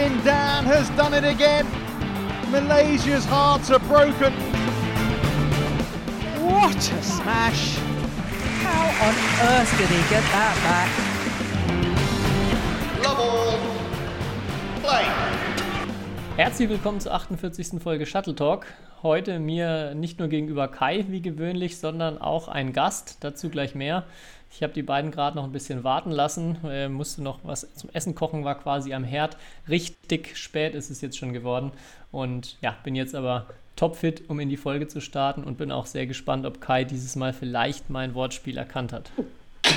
Jin Dan has done it again. Malaysia's hearts are broken. What a smash! How on earth did he get that back? Love all. Play. Herzlich willkommen zur 48. Folge Shuttle Talk. Heute mir nicht nur gegenüber Kai wie gewöhnlich, sondern auch ein Gast. Dazu gleich mehr. Ich habe die beiden gerade noch ein bisschen warten lassen, äh, musste noch was zum Essen kochen, war quasi am Herd. Richtig spät ist es jetzt schon geworden. Und ja, bin jetzt aber topfit, um in die Folge zu starten und bin auch sehr gespannt, ob Kai dieses Mal vielleicht mein Wortspiel erkannt hat.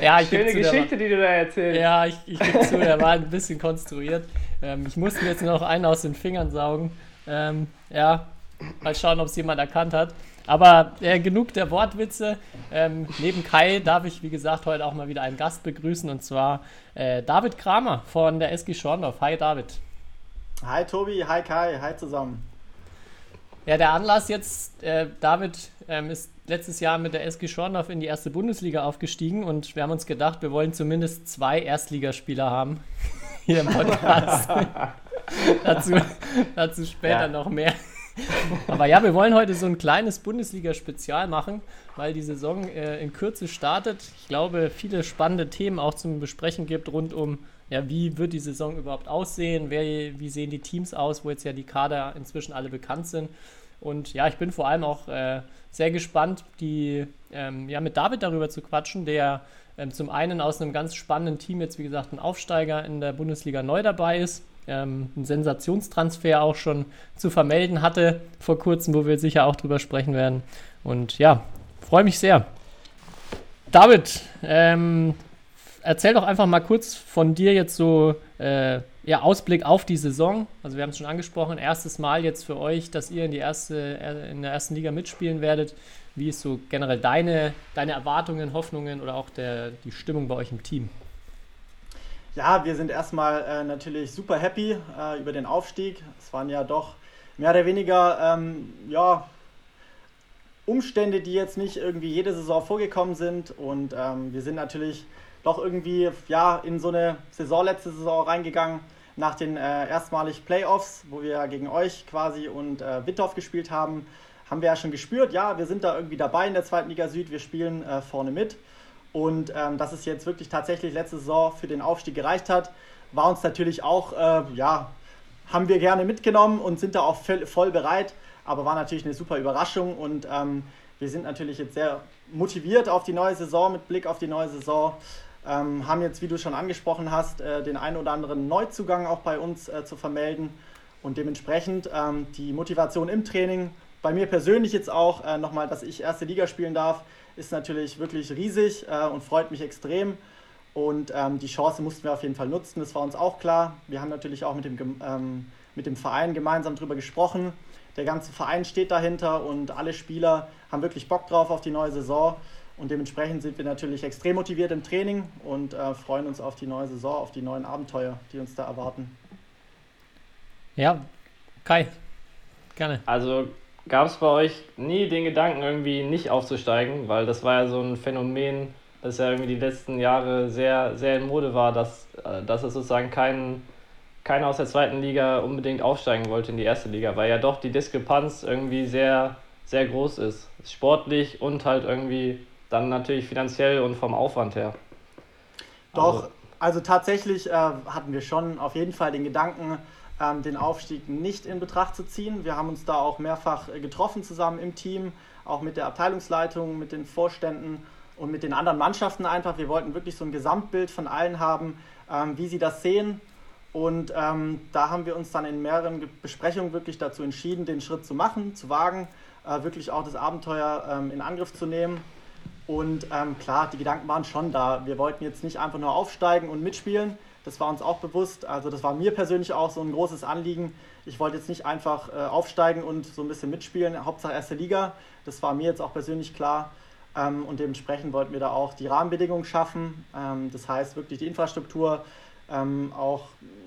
ja, ich Schöne Geschichte, die du da erzählst. Ja, ich, ich gebe zu, der war ein bisschen konstruiert. Ähm, ich musste jetzt noch einen aus den Fingern saugen. Ähm, ja, mal schauen, ob es jemand erkannt hat. Aber äh, genug der Wortwitze. Ähm, neben Kai darf ich, wie gesagt, heute auch mal wieder einen Gast begrüßen und zwar äh, David Kramer von der SG Schorndorf. Hi David. Hi Tobi, hi Kai, hi zusammen. Ja, der Anlass jetzt, äh, David ähm, ist letztes Jahr mit der SG Schorndorf in die erste Bundesliga aufgestiegen und wir haben uns gedacht, wir wollen zumindest zwei Erstligaspieler haben hier im Podcast. dazu, dazu später ja. noch mehr. Aber ja, wir wollen heute so ein kleines Bundesliga-Spezial machen, weil die Saison äh, in Kürze startet. Ich glaube, viele spannende Themen auch zum Besprechen gibt rund um, ja, wie wird die Saison überhaupt aussehen, wer, wie sehen die Teams aus, wo jetzt ja die Kader inzwischen alle bekannt sind. Und ja, ich bin vor allem auch äh, sehr gespannt, die, ähm, ja, mit David darüber zu quatschen, der ähm, zum einen aus einem ganz spannenden Team jetzt, wie gesagt, ein Aufsteiger in der Bundesliga neu dabei ist ähm, einen Sensationstransfer auch schon zu vermelden hatte vor kurzem, wo wir sicher auch drüber sprechen werden. Und ja, freue mich sehr. David, ähm, erzähl doch einfach mal kurz von dir jetzt so äh, ja, Ausblick auf die Saison. Also wir haben es schon angesprochen, erstes Mal jetzt für euch, dass ihr in, die erste, äh, in der ersten Liga mitspielen werdet. Wie ist so generell deine, deine Erwartungen, Hoffnungen oder auch der, die Stimmung bei euch im Team? Ja, wir sind erstmal äh, natürlich super happy äh, über den Aufstieg. Es waren ja doch mehr oder weniger ähm, ja, Umstände, die jetzt nicht irgendwie jede Saison vorgekommen sind. Und ähm, wir sind natürlich doch irgendwie ja, in so eine Saison, letzte Saison reingegangen nach den äh, erstmalig Playoffs, wo wir gegen euch quasi und äh, Wittorf gespielt haben. Haben wir ja schon gespürt, ja, wir sind da irgendwie dabei in der zweiten Liga Süd, wir spielen äh, vorne mit. Und ähm, dass es jetzt wirklich tatsächlich letzte Saison für den Aufstieg gereicht hat, war uns natürlich auch, äh, ja, haben wir gerne mitgenommen und sind da auch voll bereit. Aber war natürlich eine super Überraschung und ähm, wir sind natürlich jetzt sehr motiviert auf die neue Saison, mit Blick auf die neue Saison. Ähm, haben jetzt, wie du schon angesprochen hast, äh, den einen oder anderen Neuzugang auch bei uns äh, zu vermelden. Und dementsprechend ähm, die Motivation im Training, bei mir persönlich jetzt auch äh, nochmal, dass ich erste Liga spielen darf, ist natürlich wirklich riesig äh, und freut mich extrem. Und ähm, die Chance mussten wir auf jeden Fall nutzen, das war uns auch klar. Wir haben natürlich auch mit dem, ähm, mit dem Verein gemeinsam darüber gesprochen. Der ganze Verein steht dahinter und alle Spieler haben wirklich Bock drauf auf die neue Saison. Und dementsprechend sind wir natürlich extrem motiviert im Training und äh, freuen uns auf die neue Saison, auf die neuen Abenteuer, die uns da erwarten. Ja, Kai, gerne. Also Gab es bei euch nie den Gedanken, irgendwie nicht aufzusteigen? Weil das war ja so ein Phänomen, das ja irgendwie die letzten Jahre sehr, sehr in Mode war, dass, äh, dass es sozusagen kein, keiner aus der zweiten Liga unbedingt aufsteigen wollte in die erste Liga, weil ja doch die Diskrepanz irgendwie sehr, sehr groß ist. Sportlich und halt irgendwie dann natürlich finanziell und vom Aufwand her. Doch, also, also tatsächlich äh, hatten wir schon auf jeden Fall den Gedanken, den Aufstieg nicht in Betracht zu ziehen. Wir haben uns da auch mehrfach äh, getroffen zusammen im Team, auch mit der Abteilungsleitung, mit den Vorständen und mit den anderen Mannschaften einfach. Wir wollten wirklich so ein Gesamtbild von allen haben, ähm, wie sie das sehen. Und ähm, da haben wir uns dann in mehreren Besprechungen wirklich dazu entschieden, den Schritt zu machen, zu wagen, äh, wirklich auch das Abenteuer ähm, in Angriff zu nehmen. Und ähm, klar, die Gedanken waren schon da. Wir wollten jetzt nicht einfach nur aufsteigen und mitspielen, das war uns auch bewusst. Also das war mir persönlich auch so ein großes Anliegen. Ich wollte jetzt nicht einfach äh, aufsteigen und so ein bisschen mitspielen, Hauptsache erste Liga. Das war mir jetzt auch persönlich klar. Ähm, und dementsprechend wollten wir da auch die Rahmenbedingungen schaffen. Ähm, das heißt wirklich die Infrastruktur, ähm, auch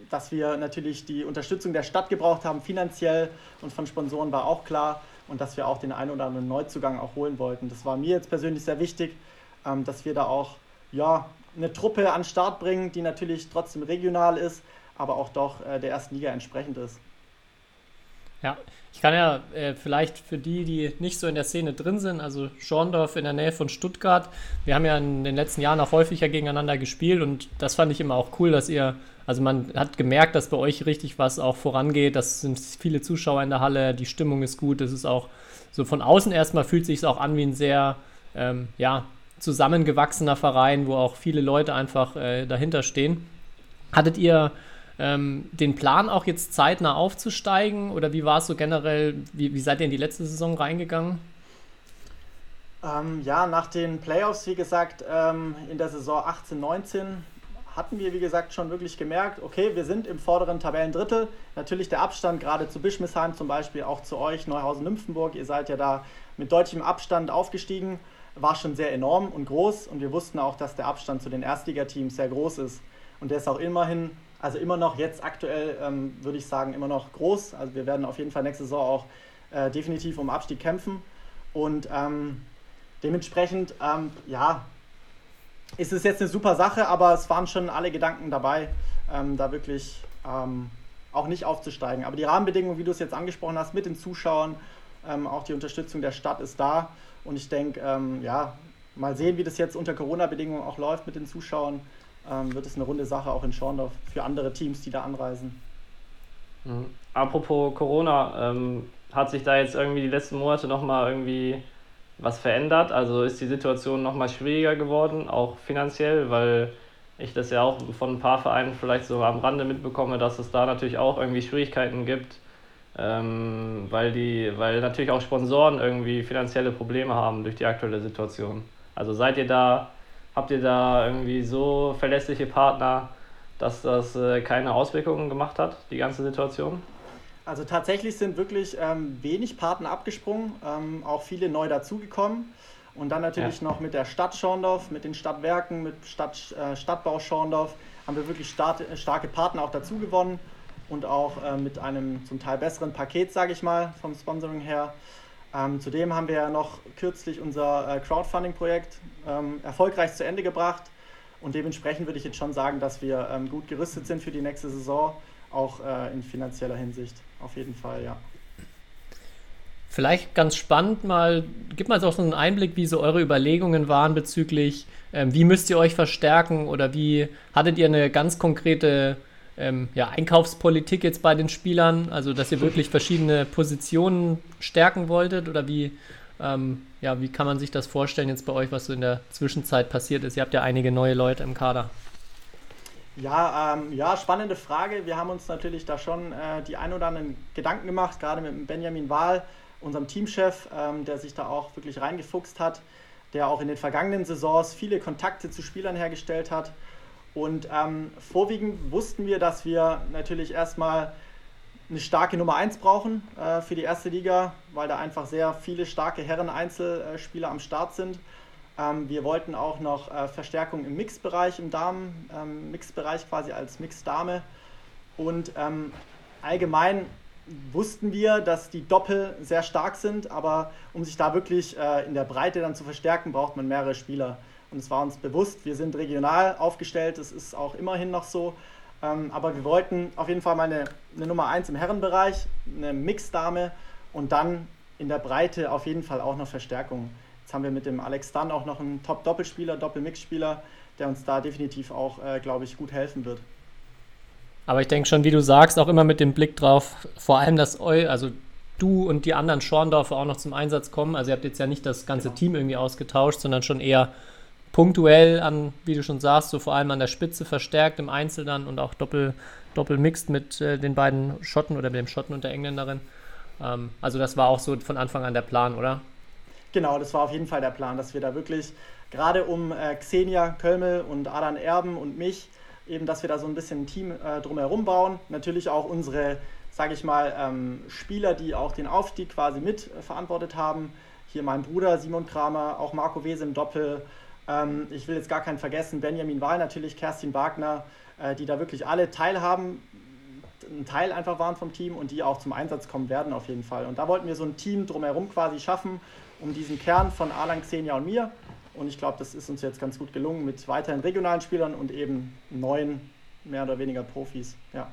dass wir natürlich die Unterstützung der Stadt gebraucht haben, finanziell und von Sponsoren war auch klar. Und dass wir auch den einen oder anderen Neuzugang auch holen wollten. Das war mir jetzt persönlich sehr wichtig, ähm, dass wir da auch ja, eine Truppe an den Start bringen, die natürlich trotzdem regional ist, aber auch doch äh, der ersten Liga entsprechend ist. Ja, ich kann ja äh, vielleicht für die, die nicht so in der Szene drin sind, also Schorndorf in der Nähe von Stuttgart, wir haben ja in den letzten Jahren auch häufiger gegeneinander gespielt und das fand ich immer auch cool, dass ihr, also man hat gemerkt, dass bei euch richtig was auch vorangeht, das sind viele Zuschauer in der Halle, die Stimmung ist gut, es ist auch so von außen erstmal fühlt sich es auch an wie ein sehr, ähm, ja, zusammengewachsener Verein, wo auch viele Leute einfach äh, dahinter stehen. Hattet ihr ähm, den Plan auch jetzt zeitnah aufzusteigen oder wie war es so generell, wie, wie seid ihr in die letzte Saison reingegangen? Ähm, ja, nach den Playoffs, wie gesagt, ähm, in der Saison 18, 19 hatten wir, wie gesagt, schon wirklich gemerkt, okay, wir sind im vorderen Tabellendrittel. Natürlich der Abstand gerade zu Bischmisheim zum Beispiel, auch zu euch, Neuhausen-Nymphenburg. Ihr seid ja da mit deutlichem Abstand aufgestiegen, war schon sehr enorm und groß. Und wir wussten auch, dass der Abstand zu den Erstligateams sehr groß ist. Und der ist auch immerhin, also immer noch jetzt aktuell, ähm, würde ich sagen, immer noch groß. Also wir werden auf jeden Fall nächste Saison auch äh, definitiv um Abstieg kämpfen. Und ähm, dementsprechend, ähm, ja, ist es jetzt eine super Sache, aber es waren schon alle Gedanken dabei, ähm, da wirklich ähm, auch nicht aufzusteigen. Aber die Rahmenbedingungen, wie du es jetzt angesprochen hast, mit den Zuschauern, ähm, auch die Unterstützung der Stadt ist da. Und ich denke, ähm, ja, mal sehen, wie das jetzt unter Corona-Bedingungen auch läuft mit den Zuschauern. Ähm, wird es eine runde Sache auch in Schorndorf für andere Teams, die da anreisen. Mhm. Apropos Corona, ähm, hat sich da jetzt irgendwie die letzten Monate nochmal irgendwie was verändert? Also ist die Situation nochmal schwieriger geworden, auch finanziell, weil ich das ja auch von ein paar Vereinen vielleicht so am Rande mitbekomme, dass es da natürlich auch irgendwie Schwierigkeiten gibt, ähm, weil, die, weil natürlich auch Sponsoren irgendwie finanzielle Probleme haben durch die aktuelle Situation. Also seid ihr da, habt ihr da irgendwie so verlässliche Partner, dass das äh, keine Auswirkungen gemacht hat, die ganze Situation? Also tatsächlich sind wirklich ähm, wenig Partner abgesprungen, ähm, auch viele neu dazugekommen. Und dann natürlich ja. noch mit der Stadt Schorndorf, mit den Stadtwerken, mit Stadt, äh, Stadtbau Schorndorf haben wir wirklich start, starke Partner auch dazu gewonnen und auch äh, mit einem zum Teil besseren Paket, sage ich mal, vom Sponsoring her. Ähm, zudem haben wir ja noch kürzlich unser äh, Crowdfunding-Projekt ähm, erfolgreich zu Ende gebracht und dementsprechend würde ich jetzt schon sagen, dass wir ähm, gut gerüstet sind für die nächste Saison auch äh, in finanzieller Hinsicht. Auf jeden Fall, ja. Vielleicht ganz spannend mal, gib mal so einen Einblick, wie so eure Überlegungen waren bezüglich, ähm, wie müsst ihr euch verstärken oder wie hattet ihr eine ganz konkrete ähm, ja, Einkaufspolitik jetzt bei den Spielern, also dass ihr wirklich verschiedene Positionen stärken wolltet oder wie, ähm, ja, wie kann man sich das vorstellen jetzt bei euch, was so in der Zwischenzeit passiert ist? Ihr habt ja einige neue Leute im Kader. Ja, ähm, ja, spannende Frage. Wir haben uns natürlich da schon äh, die ein oder anderen Gedanken gemacht, gerade mit Benjamin Wahl, unserem Teamchef, ähm, der sich da auch wirklich reingefuchst hat, der auch in den vergangenen Saisons viele Kontakte zu Spielern hergestellt hat. Und ähm, vorwiegend wussten wir, dass wir natürlich erstmal eine starke Nummer 1 brauchen äh, für die erste Liga, weil da einfach sehr viele starke Herren-Einzelspieler am Start sind. Ähm, wir wollten auch noch äh, Verstärkung im Mixbereich, im Damen-Mixbereich ähm, quasi als Mixdame. Und ähm, allgemein wussten wir, dass die Doppel sehr stark sind, aber um sich da wirklich äh, in der Breite dann zu verstärken, braucht man mehrere Spieler. Und es war uns bewusst, wir sind regional aufgestellt, das ist auch immerhin noch so. Ähm, aber wir wollten auf jeden Fall mal eine, eine Nummer 1 im Herrenbereich, eine Mixdame und dann in der Breite auf jeden Fall auch noch Verstärkung. Jetzt haben wir mit dem Alex Dunn auch noch einen Top-Doppelspieler, Doppel-Mix-Spieler, der uns da definitiv auch, äh, glaube ich, gut helfen wird. Aber ich denke schon, wie du sagst, auch immer mit dem Blick drauf, vor allem, dass eu, also du und die anderen Schorndorfer auch noch zum Einsatz kommen. Also ihr habt jetzt ja nicht das ganze genau. Team irgendwie ausgetauscht, sondern schon eher punktuell an, wie du schon sagst, so vor allem an der Spitze verstärkt im Einzel dann und auch doppel, doppel mixed mit äh, den beiden Schotten oder mit dem Schotten und der Engländerin. Ähm, also das war auch so von Anfang an der Plan, oder? Genau, das war auf jeden Fall der Plan, dass wir da wirklich gerade um äh, Xenia Kölmel und Adan Erben und mich, eben, dass wir da so ein bisschen ein Team äh, drumherum bauen. Natürlich auch unsere, sage ich mal, ähm, Spieler, die auch den Aufstieg quasi mit äh, verantwortet haben. Hier mein Bruder Simon Kramer, auch Marco Wese im Doppel. Ähm, ich will jetzt gar keinen vergessen, Benjamin Wahl natürlich, Kerstin Wagner, äh, die da wirklich alle teilhaben, ein Teil einfach waren vom Team und die auch zum Einsatz kommen werden auf jeden Fall. Und da wollten wir so ein Team drumherum quasi schaffen, um diesen Kern von Alan, Xenia und mir Und ich glaube, das ist uns jetzt ganz gut gelungen mit weiteren regionalen Spielern und eben neuen, mehr oder weniger Profis. Ja.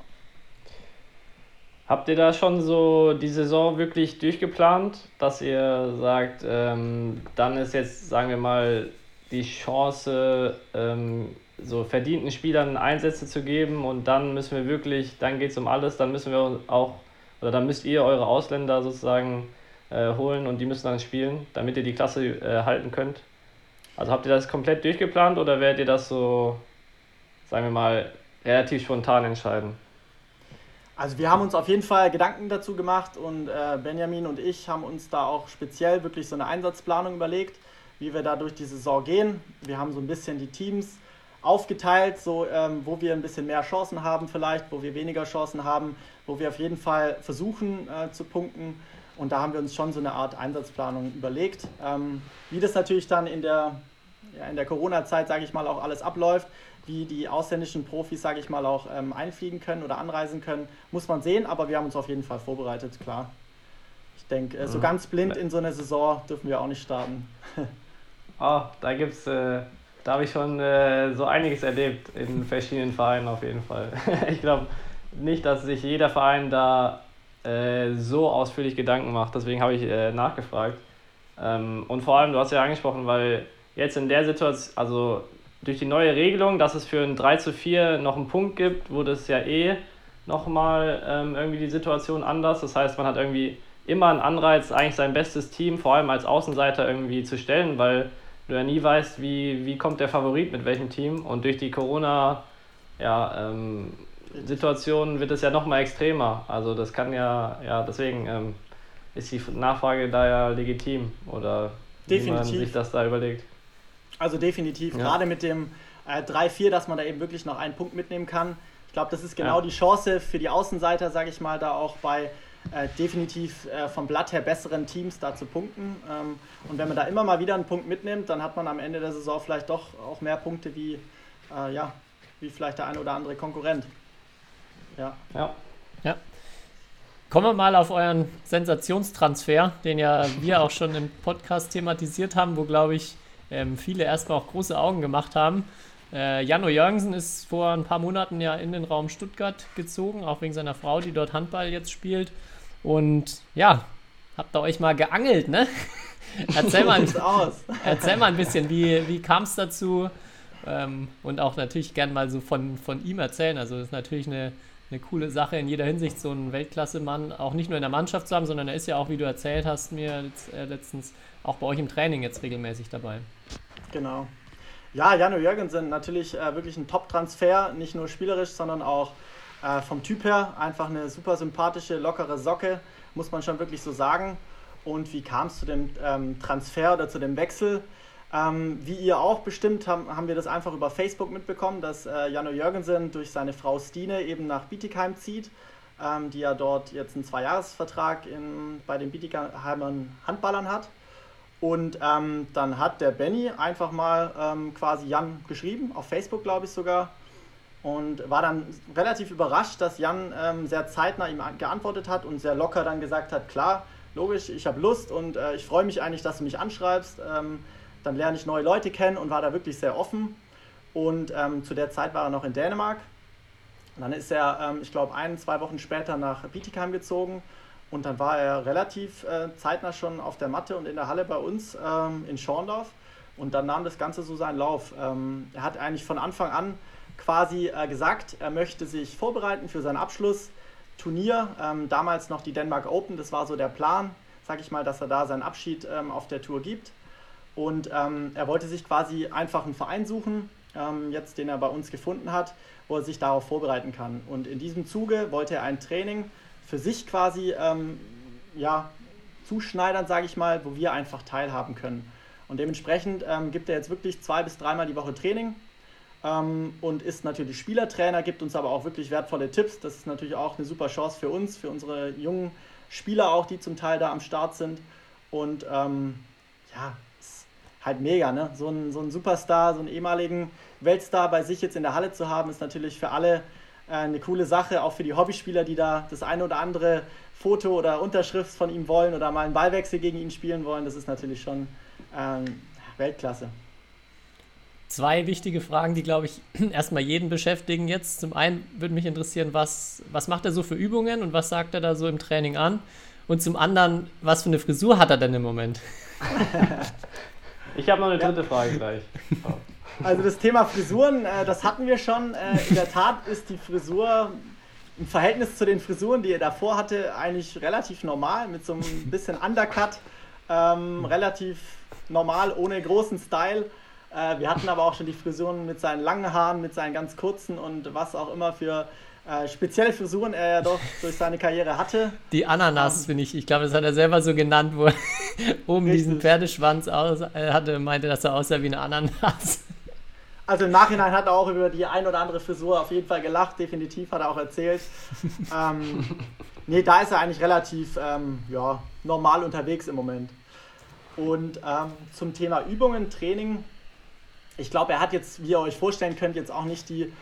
Habt ihr da schon so die Saison wirklich durchgeplant, dass ihr sagt, ähm, dann ist jetzt, sagen wir mal, die Chance, ähm, so verdienten Spielern Einsätze zu geben und dann müssen wir wirklich, dann geht es um alles, dann müssen wir auch, oder dann müsst ihr eure Ausländer sozusagen äh, holen und die müssen dann spielen, damit ihr die Klasse äh, halten könnt? Also habt ihr das komplett durchgeplant oder werdet ihr das so, sagen wir mal, relativ spontan entscheiden? Also wir haben uns auf jeden Fall Gedanken dazu gemacht und äh, Benjamin und ich haben uns da auch speziell wirklich so eine Einsatzplanung überlegt, wie wir da durch die Saison gehen. Wir haben so ein bisschen die Teams aufgeteilt, so ähm, wo wir ein bisschen mehr Chancen haben vielleicht, wo wir weniger Chancen haben, wo wir auf jeden Fall versuchen äh, zu punkten. Und da haben wir uns schon so eine Art Einsatzplanung überlegt. Ähm, wie das natürlich dann in der, ja, in der Corona-Zeit, sage ich mal, auch alles abläuft, wie die ausländischen Profis, sage ich mal, auch ähm, einfliegen können oder anreisen können, muss man sehen, aber wir haben uns auf jeden Fall vorbereitet, klar. Ich denke, äh, so mhm. ganz blind in so eine Saison dürfen wir auch nicht starten. oh, da gibt's, äh, da habe ich schon äh, so einiges erlebt in verschiedenen Vereinen auf jeden Fall. ich glaube nicht, dass sich jeder Verein da äh, so ausführlich Gedanken macht, deswegen habe ich äh, nachgefragt. Ähm, und vor allem, du hast ja angesprochen, weil jetzt in der Situation, also durch die neue Regelung, dass es für ein 3 zu 4 noch einen Punkt gibt, wurde es ja eh nochmal ähm, irgendwie die Situation anders. Das heißt, man hat irgendwie immer einen Anreiz, eigentlich sein bestes Team, vor allem als Außenseiter, irgendwie zu stellen, weil du ja nie weißt, wie, wie kommt der Favorit mit welchem Team. Und durch die Corona, ja, ähm, Situation wird es ja nochmal extremer. Also das kann ja, ja, deswegen ähm, ist die Nachfrage da ja legitim oder Definitiv. wie man sich das da überlegt. Also definitiv, ja. gerade mit dem äh, 3-4, dass man da eben wirklich noch einen Punkt mitnehmen kann. Ich glaube, das ist genau ja. die Chance für die Außenseiter, sage ich mal, da auch bei äh, definitiv äh, vom Blatt her besseren Teams da zu punkten. Ähm, und wenn man da immer mal wieder einen Punkt mitnimmt, dann hat man am Ende der Saison vielleicht doch auch mehr Punkte wie, äh, ja, wie vielleicht der eine oder andere Konkurrent. Ja. Ja. ja. Kommen wir mal auf euren Sensationstransfer, den ja wir auch schon im Podcast thematisiert haben, wo, glaube ich, ähm, viele erstmal auch große Augen gemacht haben. Äh, Janno Jörgensen ist vor ein paar Monaten ja in den Raum Stuttgart gezogen, auch wegen seiner Frau, die dort Handball jetzt spielt. Und ja, habt ihr euch mal geangelt, ne? erzähl, mal, erzähl mal ein bisschen, wie, wie kam es dazu? Ähm, und auch natürlich gern mal so von, von ihm erzählen. Also, das ist natürlich eine, eine coole Sache in jeder Hinsicht, so einen Weltklasse-Mann auch nicht nur in der Mannschaft zu haben, sondern er ist ja auch, wie du erzählt hast, mir äh, letztens auch bei euch im Training jetzt regelmäßig dabei. Genau. Ja, Jano Jürgensen, natürlich äh, wirklich ein Top-Transfer, nicht nur spielerisch, sondern auch äh, vom Typ her. Einfach eine super sympathische, lockere Socke, muss man schon wirklich so sagen. Und wie kam es zu dem ähm, Transfer oder zu dem Wechsel? Ähm, wie ihr auch bestimmt, haben, haben wir das einfach über Facebook mitbekommen, dass äh, Jano Jürgensen durch seine Frau Stine eben nach Bietigheim zieht, ähm, die ja dort jetzt einen Zweijahresvertrag in, bei den Bietigheimern Handballern hat. Und ähm, dann hat der Benny einfach mal ähm, quasi Jan geschrieben, auf Facebook glaube ich sogar, und war dann relativ überrascht, dass Jan ähm, sehr zeitnah ihm geantwortet hat und sehr locker dann gesagt hat, klar, logisch, ich habe Lust und äh, ich freue mich eigentlich, dass du mich anschreibst. Ähm, dann lerne ich neue Leute kennen und war da wirklich sehr offen. Und ähm, zu der Zeit war er noch in Dänemark. Und dann ist er, ähm, ich glaube, ein, zwei Wochen später nach Bietigheim gezogen und dann war er relativ äh, zeitnah schon auf der Matte und in der Halle bei uns ähm, in Schorndorf. Und dann nahm das Ganze so seinen Lauf. Ähm, er hat eigentlich von Anfang an quasi äh, gesagt, er möchte sich vorbereiten für sein Abschlussturnier. Ähm, damals noch die Denmark Open, das war so der Plan, sag ich mal, dass er da seinen Abschied ähm, auf der Tour gibt. Und ähm, er wollte sich quasi einfach einen Verein suchen, ähm, jetzt den er bei uns gefunden hat, wo er sich darauf vorbereiten kann. Und in diesem Zuge wollte er ein Training für sich quasi ähm, ja, zuschneidern, sage ich mal, wo wir einfach teilhaben können. Und dementsprechend ähm, gibt er jetzt wirklich zwei bis dreimal die Woche Training ähm, und ist natürlich Spielertrainer, gibt uns aber auch wirklich wertvolle Tipps. Das ist natürlich auch eine super Chance für uns, für unsere jungen Spieler auch, die zum Teil da am Start sind. Und ähm, ja, ist halt mega, ne? So einen, so Superstar, so einen ehemaligen Weltstar bei sich jetzt in der Halle zu haben, ist natürlich für alle äh, eine coole Sache, auch für die Hobbyspieler, die da das eine oder andere Foto oder Unterschrift von ihm wollen oder mal einen Ballwechsel gegen ihn spielen wollen. Das ist natürlich schon ähm, Weltklasse. Zwei wichtige Fragen, die, glaube ich, erstmal jeden beschäftigen jetzt. Zum einen würde mich interessieren, was, was macht er so für Übungen und was sagt er da so im Training an? Und zum anderen, was für eine Frisur hat er denn im Moment? Ich habe noch eine dritte Frage gleich. Also das Thema Frisuren, äh, das hatten wir schon. Äh, in der Tat ist die Frisur im Verhältnis zu den Frisuren, die er davor hatte, eigentlich relativ normal, mit so ein bisschen Undercut. Ähm, relativ normal, ohne großen Style. Äh, wir hatten aber auch schon die Frisuren mit seinen langen Haaren, mit seinen ganz kurzen und was auch immer für äh, spezielle Frisuren er ja doch durch seine Karriere hatte. Die Ananas, um, finde ich. Ich glaube, das hat er selber so genannt, wo er oben richtig. diesen Pferdeschwanz aus, äh, hatte, meinte, dass er aussah wie eine Ananas. Also im Nachhinein hat er auch über die ein oder andere Frisur auf jeden Fall gelacht, definitiv hat er auch erzählt. ähm, nee, da ist er eigentlich relativ ähm, ja, normal unterwegs im Moment. Und ähm, zum Thema Übungen, Training, ich glaube, er hat jetzt, wie ihr euch vorstellen könnt, jetzt auch nicht die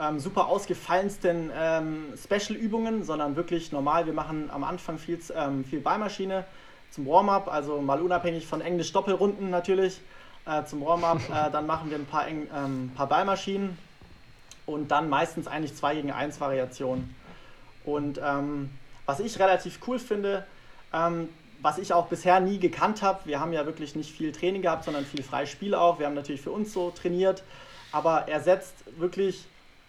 ähm, super ausgefallensten ähm, Special-Übungen, sondern wirklich normal. Wir machen am Anfang viel, ähm, viel Beimaschine zum Warm-up, also mal unabhängig von Englisch-Doppelrunden natürlich äh, zum Warm-up. Äh, dann machen wir ein paar, Eng, ähm, paar Ballmaschinen und dann meistens eigentlich 2 gegen 1 Variationen. Und ähm, was ich relativ cool finde, ähm, was ich auch bisher nie gekannt habe, wir haben ja wirklich nicht viel Training gehabt, sondern viel Freispiel auch. Wir haben natürlich für uns so trainiert, aber er setzt wirklich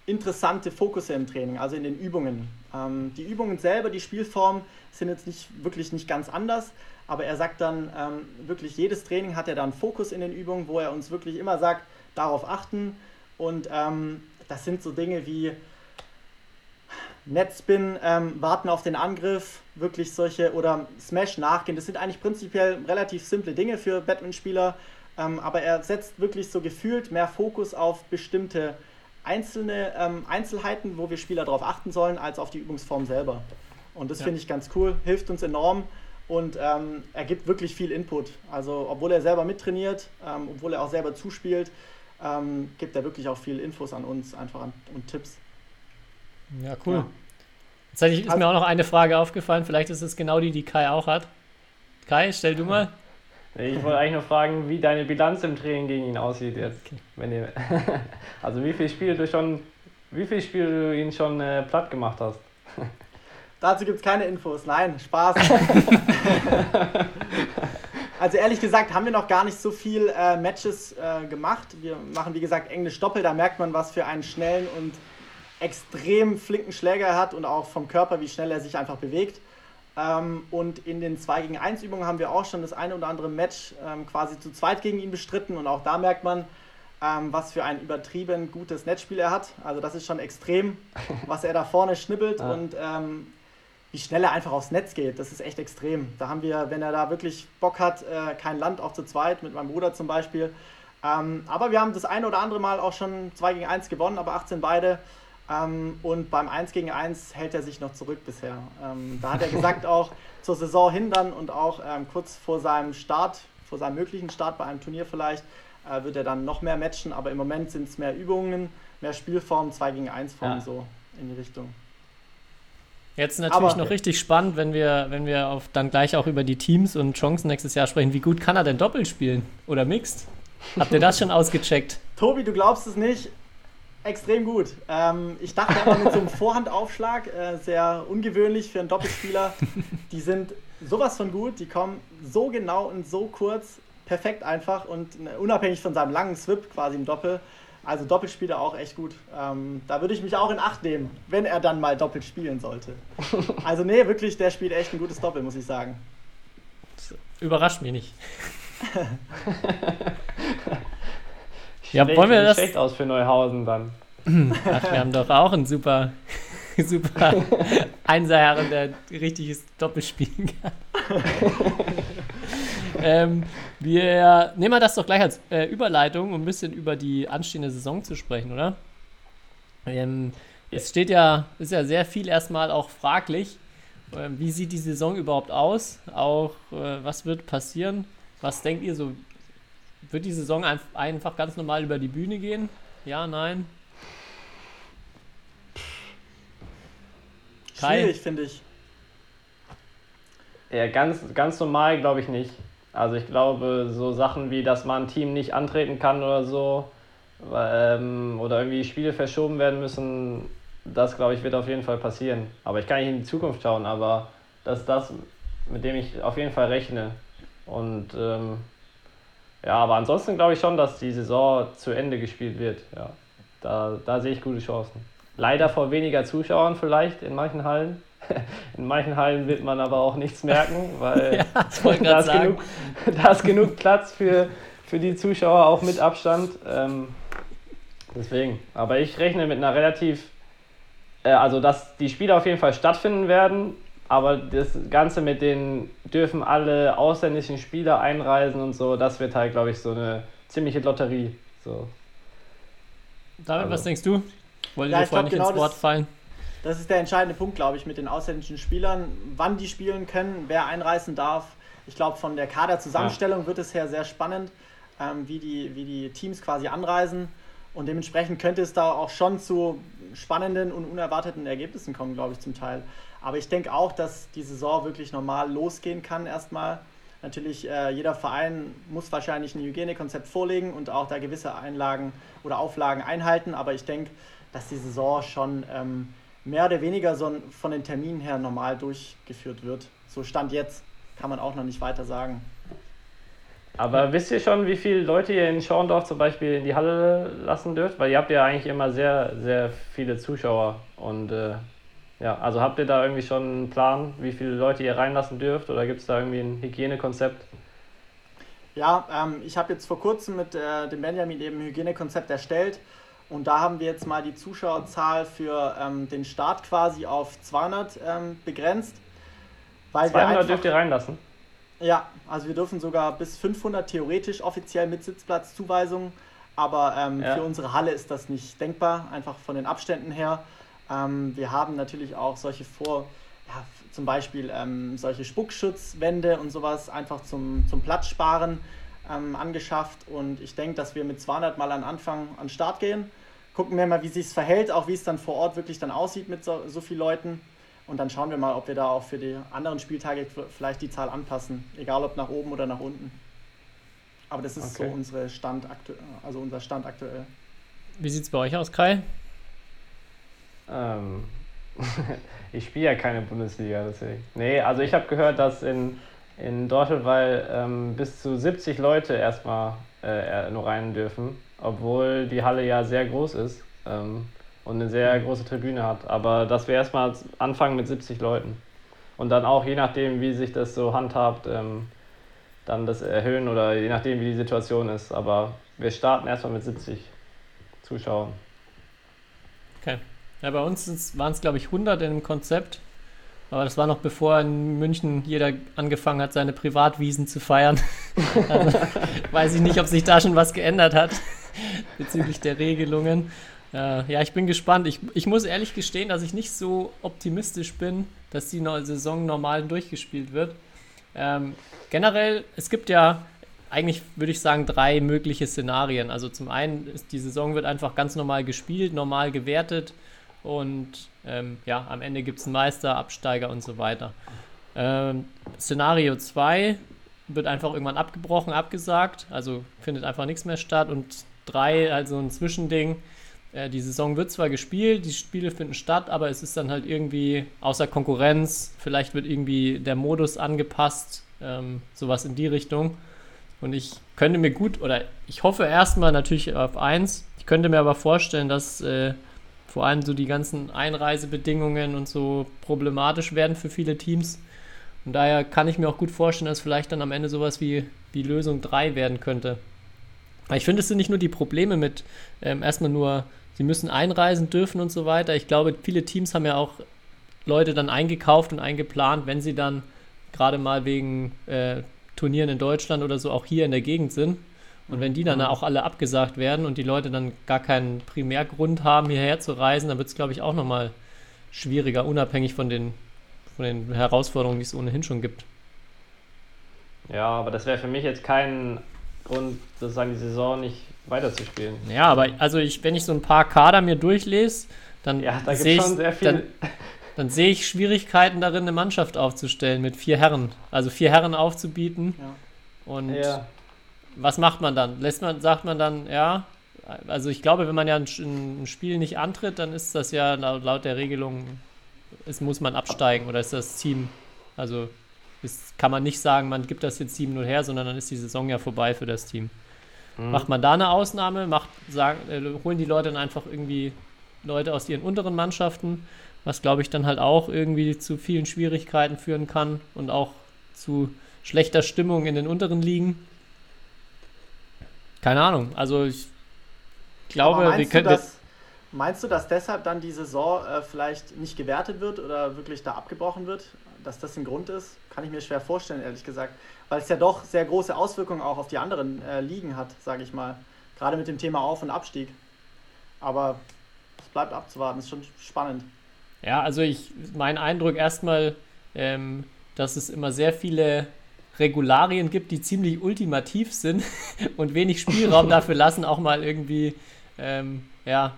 interessante Fokusse im Training, also in den Übungen. Ähm, die Übungen selber, die Spielform sind jetzt nicht wirklich nicht ganz anders, aber er sagt dann ähm, wirklich, jedes Training hat er dann Fokus in den Übungen, wo er uns wirklich immer sagt, darauf achten. Und ähm, das sind so Dinge wie Netspin, ähm, warten auf den Angriff, wirklich solche oder Smash nachgehen. Das sind eigentlich prinzipiell relativ simple Dinge für Batman-Spieler, ähm, aber er setzt wirklich so gefühlt mehr Fokus auf bestimmte einzelne ähm, Einzelheiten, wo wir Spieler darauf achten sollen, als auf die Übungsform selber. Und das ja. finde ich ganz cool, hilft uns enorm und ähm, er gibt wirklich viel Input. Also obwohl er selber mittrainiert, ähm, obwohl er auch selber zuspielt, ähm, gibt er wirklich auch viel Infos an uns einfach an, und Tipps. Ja, cool. Ja. Jetzt ist also, mir auch noch eine Frage aufgefallen, vielleicht ist es genau die, die Kai auch hat. Kai, stell du mal. Ich wollte eigentlich nur fragen, wie deine Bilanz im Training gegen ihn aussieht jetzt. Okay. Wenn ihr, also wie viele Spiele du schon, wie viele Spiele du ihn schon äh, platt gemacht hast. Dazu gibt es keine Infos. Nein, Spaß. also ehrlich gesagt haben wir noch gar nicht so viel äh, Matches äh, gemacht. Wir machen wie gesagt Englisch Doppel, da merkt man, was für einen schnellen und extrem flinken Schläger er hat und auch vom Körper, wie schnell er sich einfach bewegt. Ähm, und in den 2 gegen 1 Übungen haben wir auch schon das eine oder andere Match ähm, quasi zu zweit gegen ihn bestritten und auch da merkt man, ähm, was für ein übertrieben gutes Netzspiel er hat. Also das ist schon extrem, was er da vorne schnippelt ja. und ähm, wie schnell er einfach aufs Netz geht, das ist echt extrem. Da haben wir, wenn er da wirklich Bock hat, äh, kein Land auch zu zweit, mit meinem Bruder zum Beispiel. Ähm, aber wir haben das eine oder andere Mal auch schon 2 gegen 1 gewonnen, aber 18 beide. Ähm, und beim 1 gegen 1 hält er sich noch zurück bisher. Ähm, da hat er gesagt, auch zur Saison hin dann und auch ähm, kurz vor seinem Start, vor seinem möglichen Start bei einem Turnier vielleicht, äh, wird er dann noch mehr matchen. Aber im Moment sind es mehr Übungen, mehr Spielformen, 2 gegen 1 Formen ja. so in die Richtung. Jetzt natürlich Aber, noch richtig spannend, wenn wir, wenn wir auf, dann gleich auch über die Teams und Chancen nächstes Jahr sprechen. Wie gut kann er denn Doppel spielen oder Mixed? Habt ihr das schon ausgecheckt? Tobi, du glaubst es nicht. Extrem gut. Ähm, ich dachte immer mit so einem Vorhandaufschlag, äh, sehr ungewöhnlich für einen Doppelspieler. Die sind sowas von gut, die kommen so genau und so kurz, perfekt einfach und äh, unabhängig von seinem langen Swip quasi im Doppel also Doppelspieler auch echt gut. Ähm, da würde ich mich auch in Acht nehmen, wenn er dann mal doppelt spielen sollte. Also nee, wirklich, der spielt echt ein gutes Doppel, muss ich sagen. Das überrascht mich nicht. ja, wollen wir das schlecht aus für Neuhausen dann. Ach, wir haben doch auch einen super, super Einserherren, der richtiges Doppel spielen kann. ähm, wir nehmen wir das doch gleich als äh, Überleitung, um ein bisschen über die anstehende Saison zu sprechen, oder? Ähm, es steht ja, ist ja sehr viel erstmal auch fraglich. Ähm, wie sieht die Saison überhaupt aus? Auch äh, was wird passieren? Was denkt ihr so? Wird die Saison ein, einfach ganz normal über die Bühne gehen? Ja, nein? Schwierig, finde ich. Ja, ganz, ganz normal glaube ich nicht. Also ich glaube, so Sachen wie, dass man ein Team nicht antreten kann oder so, ähm, oder irgendwie Spiele verschoben werden müssen, das glaube ich wird auf jeden Fall passieren. Aber ich kann nicht in die Zukunft schauen, aber das ist das, mit dem ich auf jeden Fall rechne. Und ähm, ja, aber ansonsten glaube ich schon, dass die Saison zu Ende gespielt wird. Ja, da, da sehe ich gute Chancen. Leider vor weniger Zuschauern vielleicht in manchen Hallen. In manchen Hallen wird man aber auch nichts merken, weil Ja, da, ist sagen. genug, da ist genug Platz für, für die Zuschauer auch mit Abstand. Ähm, deswegen. Aber ich rechne mit einer relativ, äh, also dass die Spiele auf jeden Fall stattfinden werden, aber das Ganze mit den dürfen alle ausländischen Spieler einreisen und so, das wird halt, glaube ich, so eine ziemliche Lotterie. So. David, Also. was denkst du? Ja, dir ich vorhin glaub, nicht ins genau Wort das- fallen? Das ist der entscheidende Punkt, glaube ich, mit den ausländischen Spielern, wann die spielen können, wer einreisen darf. Ich glaube, von der Kaderzusammenstellung wird es her sehr spannend, ähm, wie, die, wie die Teams quasi anreisen. Und dementsprechend könnte es da auch schon zu spannenden und unerwarteten Ergebnissen kommen, glaube ich, zum Teil. Aber ich denke auch, dass die Saison wirklich normal losgehen kann erstmal. Natürlich, äh, jeder Verein muss wahrscheinlich ein Hygienekonzept vorlegen und auch da gewisse Einlagen oder Auflagen einhalten. Aber ich denke, dass die Saison schon ähm, mehr oder weniger so von den Terminen her normal durchgeführt wird. So Stand jetzt kann man auch noch nicht weiter sagen. Aber wisst ihr schon, wie viele Leute ihr in Schorndorf zum Beispiel in die Halle lassen dürft? Weil ihr habt ja eigentlich immer sehr, sehr viele Zuschauer. Und äh, ja, also habt ihr da irgendwie schon einen Plan, wie viele Leute ihr reinlassen dürft? Oder gibt es da irgendwie ein Hygienekonzept? Ja, ähm, ich habe jetzt vor kurzem mit äh, dem Benjamin eben ein Hygienekonzept erstellt und da haben wir jetzt mal die Zuschauerzahl für ähm, den Start quasi auf 200 ähm, begrenzt. Weil wir 200 einfach, dürft ihr reinlassen. Ja, also wir dürfen sogar bis 500 theoretisch offiziell mit Sitzplatzzuweisung, aber ähm, Ja. für unsere Halle ist das nicht denkbar, einfach von den Abständen her. Ähm, wir haben natürlich auch solche vor, ja, zum Beispiel ähm, solche Spuckschutzwände und sowas einfach zum, zum Platzsparen ähm, angeschafft und ich denke, dass wir mit 200 mal an Anfang an den Start gehen. Gucken wir mal, wie sich verhält, auch wie es dann vor Ort wirklich dann aussieht mit so, so vielen Leuten. Und dann schauen wir mal, ob wir da auch für die anderen Spieltage vielleicht die Zahl anpassen, egal ob nach oben oder nach unten. Aber das ist Okay. so unsere Stand also unser Stand aktuell. Wie sieht es bei euch aus, Kai? Ähm, ich spiele ja keine Bundesliga, deswegen. Nee, also ich habe gehört, dass in, in Dortelweil ähm, bis zu 70 Leute erstmal äh, nur rein dürfen, obwohl die Halle ja sehr groß ist ähm, und eine sehr große Tribüne hat. Aber dass wir erstmal anfangen mit 70 Leuten. Und dann auch, je nachdem, wie sich das so handhabt, ähm, dann das erhöhen oder je nachdem, wie die Situation ist. Aber wir starten erstmal mit 70 Zuschauern. Ja, bei uns waren es, glaube ich, 100 in dem Konzept. Aber das war noch bevor in München jeder angefangen hat, seine Privatwiesen zu feiern. also, weiß ich nicht, ob sich da schon was geändert hat bezüglich der Regelungen. Äh, ja, ich bin gespannt. Ich, ich muss ehrlich gestehen, dass ich nicht so optimistisch bin, dass die neue Saison normal durchgespielt wird. Ähm, generell, es gibt ja eigentlich, würde ich sagen, drei mögliche Szenarien. Also zum einen ist die Saison wird einfach ganz normal gespielt, normal gewertet und ähm, ja, am Ende gibt es einen Meister, Absteiger und so weiter. Ähm, Szenario 2 wird einfach irgendwann abgebrochen, abgesagt, also findet einfach nichts mehr statt und 3, also ein Zwischending. Äh, die Saison wird zwar gespielt, die Spiele finden statt, aber es ist dann halt irgendwie außer Konkurrenz. Vielleicht wird irgendwie der Modus angepasst, ähm, sowas in die Richtung. Und ich könnte mir gut, oder ich hoffe erstmal natürlich auf eins, ich könnte mir aber vorstellen, dass äh, vor allem so die ganzen Einreisebedingungen und so problematisch werden für viele Teams. Und daher kann ich mir auch gut vorstellen, dass vielleicht dann am Ende sowas wie, wie Lösung 3 werden könnte. Aber ich finde, es sind nicht nur die Probleme mit ähm, erstmal nur, sie müssen einreisen dürfen und so weiter. Ich glaube, viele Teams haben ja auch Leute dann eingekauft und eingeplant, wenn sie dann gerade mal wegen äh, Turnieren in Deutschland oder so auch hier in der Gegend sind. Und wenn die dann auch alle abgesagt werden und die Leute dann gar keinen Primärgrund haben, hierher zu reisen, dann wird es, glaube ich, auch nochmal schwieriger, unabhängig von den, von den Herausforderungen, die es ohnehin schon gibt. Ja, aber das wäre für mich jetzt kein Grund, sozusagen die Saison nicht weiterzuspielen. Ja, aber also ich, wenn ich so ein paar Kader mir durchlese, dann Ja, da sehe ich, dann, dann sehe ich Schwierigkeiten darin, eine Mannschaft aufzustellen mit vier Herren. Also vier Herren aufzubieten. Ja. Und Ja, was macht man dann? Lässt man, sagt man dann, ja, also ich glaube, wenn man ja ein, ein Spiel nicht antritt, dann ist das ja laut, laut der Regelung, es muss man absteigen oder ist das Team, also ist, kann man nicht sagen, man gibt das jetzt 7-0 her, sondern dann ist die Saison ja vorbei für das Team. Mhm. Macht man da eine Ausnahme, macht, sagen, äh, holen die Leute dann einfach irgendwie Leute aus ihren unteren Mannschaften, was glaube ich dann halt auch irgendwie zu vielen Schwierigkeiten führen kann und auch zu schlechter Stimmung in den unteren Ligen. Keine Ahnung, also ich glaube, wir können. Das, meinst du, dass deshalb dann die Saison äh, vielleicht nicht gewertet wird oder wirklich da abgebrochen wird? Dass das ein Grund ist? Kann ich mir schwer vorstellen, ehrlich gesagt. Weil es ja doch sehr große Auswirkungen auch auf die anderen äh, Ligen hat, sage ich mal. Gerade mit dem Thema Auf- und Abstieg. Aber es bleibt abzuwarten, ist schon spannend. Ja, also ich, mein Eindruck erstmal, ähm, dass es immer sehr viele Regularien gibt, die ziemlich ultimativ sind und wenig Spielraum dafür lassen, auch mal irgendwie, ähm, ja,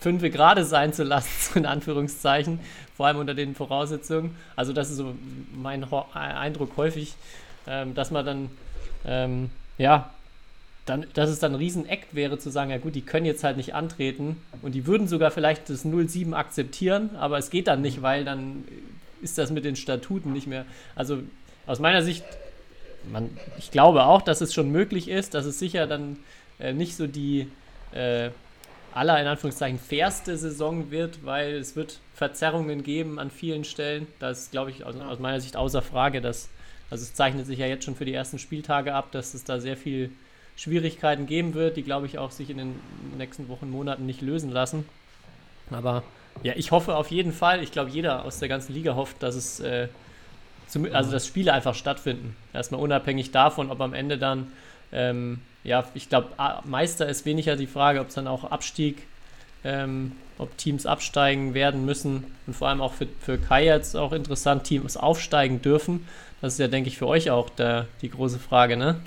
fünf gerade sein zu lassen, in Anführungszeichen, vor allem unter den Voraussetzungen. Also das ist so mein Eindruck häufig, ähm, dass man dann, ähm, ja, dann, dass es dann ein Rieseneck wäre zu sagen, ja gut, die können jetzt halt nicht antreten und die würden sogar vielleicht das 0-7 akzeptieren, aber es geht dann nicht, weil dann ist das mit den Statuten nicht mehr. Also aus meiner Sicht, man, ich glaube auch, dass es schon möglich ist, dass es sicher dann äh, nicht so die äh, aller in Anführungszeichen fairste Saison wird, weil es wird Verzerrungen geben an vielen Stellen. Das ist, glaube ich, aus, aus, meiner Sicht außer Frage, dass, also es zeichnet sich ja jetzt schon für die ersten Spieltage ab, dass es da sehr viel Schwierigkeiten geben wird, die, glaube ich, auch sich in den nächsten Wochen, Monaten nicht lösen lassen. Aber ja, ich hoffe auf jeden Fall, ich glaube, jeder aus der ganzen Liga hofft, dass es, äh, zum, also dass Spiele einfach stattfinden. Erstmal unabhängig davon, ob am Ende dann, ähm, ja, ich glaube, Meister ist weniger die Frage, ob es dann auch Abstieg, ähm, ob Teams absteigen werden müssen. Und vor allem auch für, für Kai jetzt auch interessant, Teams aufsteigen dürfen. Das ist ja, denke ich, für euch auch der, die große Frage, ne?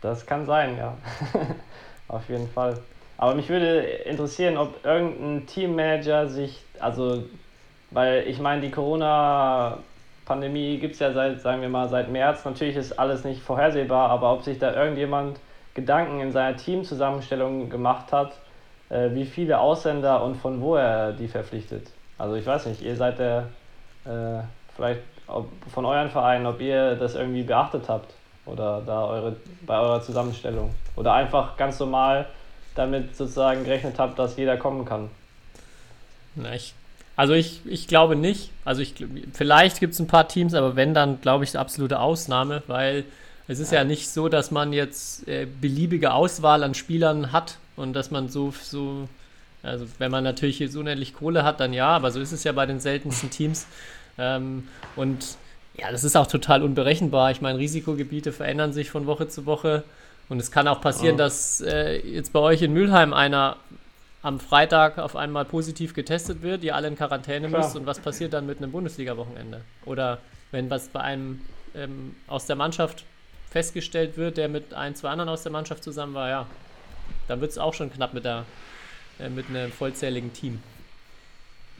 Das kann sein, ja. Auf jeden Fall. Aber mich würde interessieren, ob irgendein Teammanager sich, also, weil ich meine, die Corona-Pandemie gibt es ja seit, sagen wir mal, seit März. Natürlich ist alles nicht vorhersehbar, aber ob sich da irgendjemand Gedanken in seiner Teamzusammenstellung gemacht hat, äh, wie viele Ausländer und von wo er die verpflichtet. Also ich weiß nicht, ihr seid der, äh, vielleicht ob, von euren Vereinen, ob ihr das irgendwie beachtet habt oder da eure, bei eurer Zusammenstellung. Oder einfach ganz normal damit sozusagen gerechnet habt, dass jeder kommen kann? Na, ich, also ich, ich glaube nicht. Also ich, vielleicht gibt es ein paar Teams, aber wenn, dann glaube ich, eine absolute Ausnahme, weil es ist ja, ja nicht so, dass man jetzt äh, beliebige Auswahl an Spielern hat und dass man so, so, also wenn man natürlich jetzt unendlich Kohle hat, dann ja, aber so ist es ja bei den seltensten Teams. Ähm, und ja, das ist auch total unberechenbar. Ich meine, Risikogebiete verändern sich von Woche zu Woche. Und es kann auch passieren, oh. dass äh, jetzt bei euch in Mülheim einer am Freitag auf einmal positiv getestet wird, ihr alle in Quarantäne Klar. müsst und was passiert dann mit einem Bundesliga-Wochenende? Oder wenn was bei einem ähm, aus der Mannschaft festgestellt wird, der mit ein, zwei anderen aus der Mannschaft zusammen war, ja, dann wird es auch schon knapp mit, der, äh, mit einem vollzähligen Team.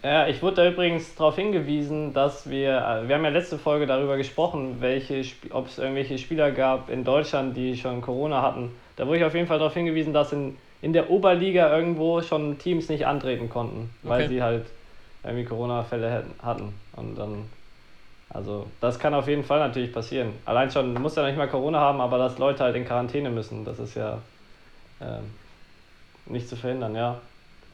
Ja, ich wurde da übrigens darauf hingewiesen, dass wir, äh, wir haben ja letzte Folge darüber gesprochen, welche, ob es irgendwelche Spieler gab in Deutschland, die schon Corona hatten. Da wurde ich auf jeden Fall darauf hingewiesen, dass in, in der Oberliga irgendwo schon Teams nicht antreten konnten, weil okay. sie halt irgendwie Corona-Fälle hatten. Und dann, also das kann auf jeden Fall natürlich passieren. Allein schon, du musst ja nicht mal Corona haben, aber dass Leute halt in Quarantäne müssen, das ist ja ähm, nicht zu verhindern, ja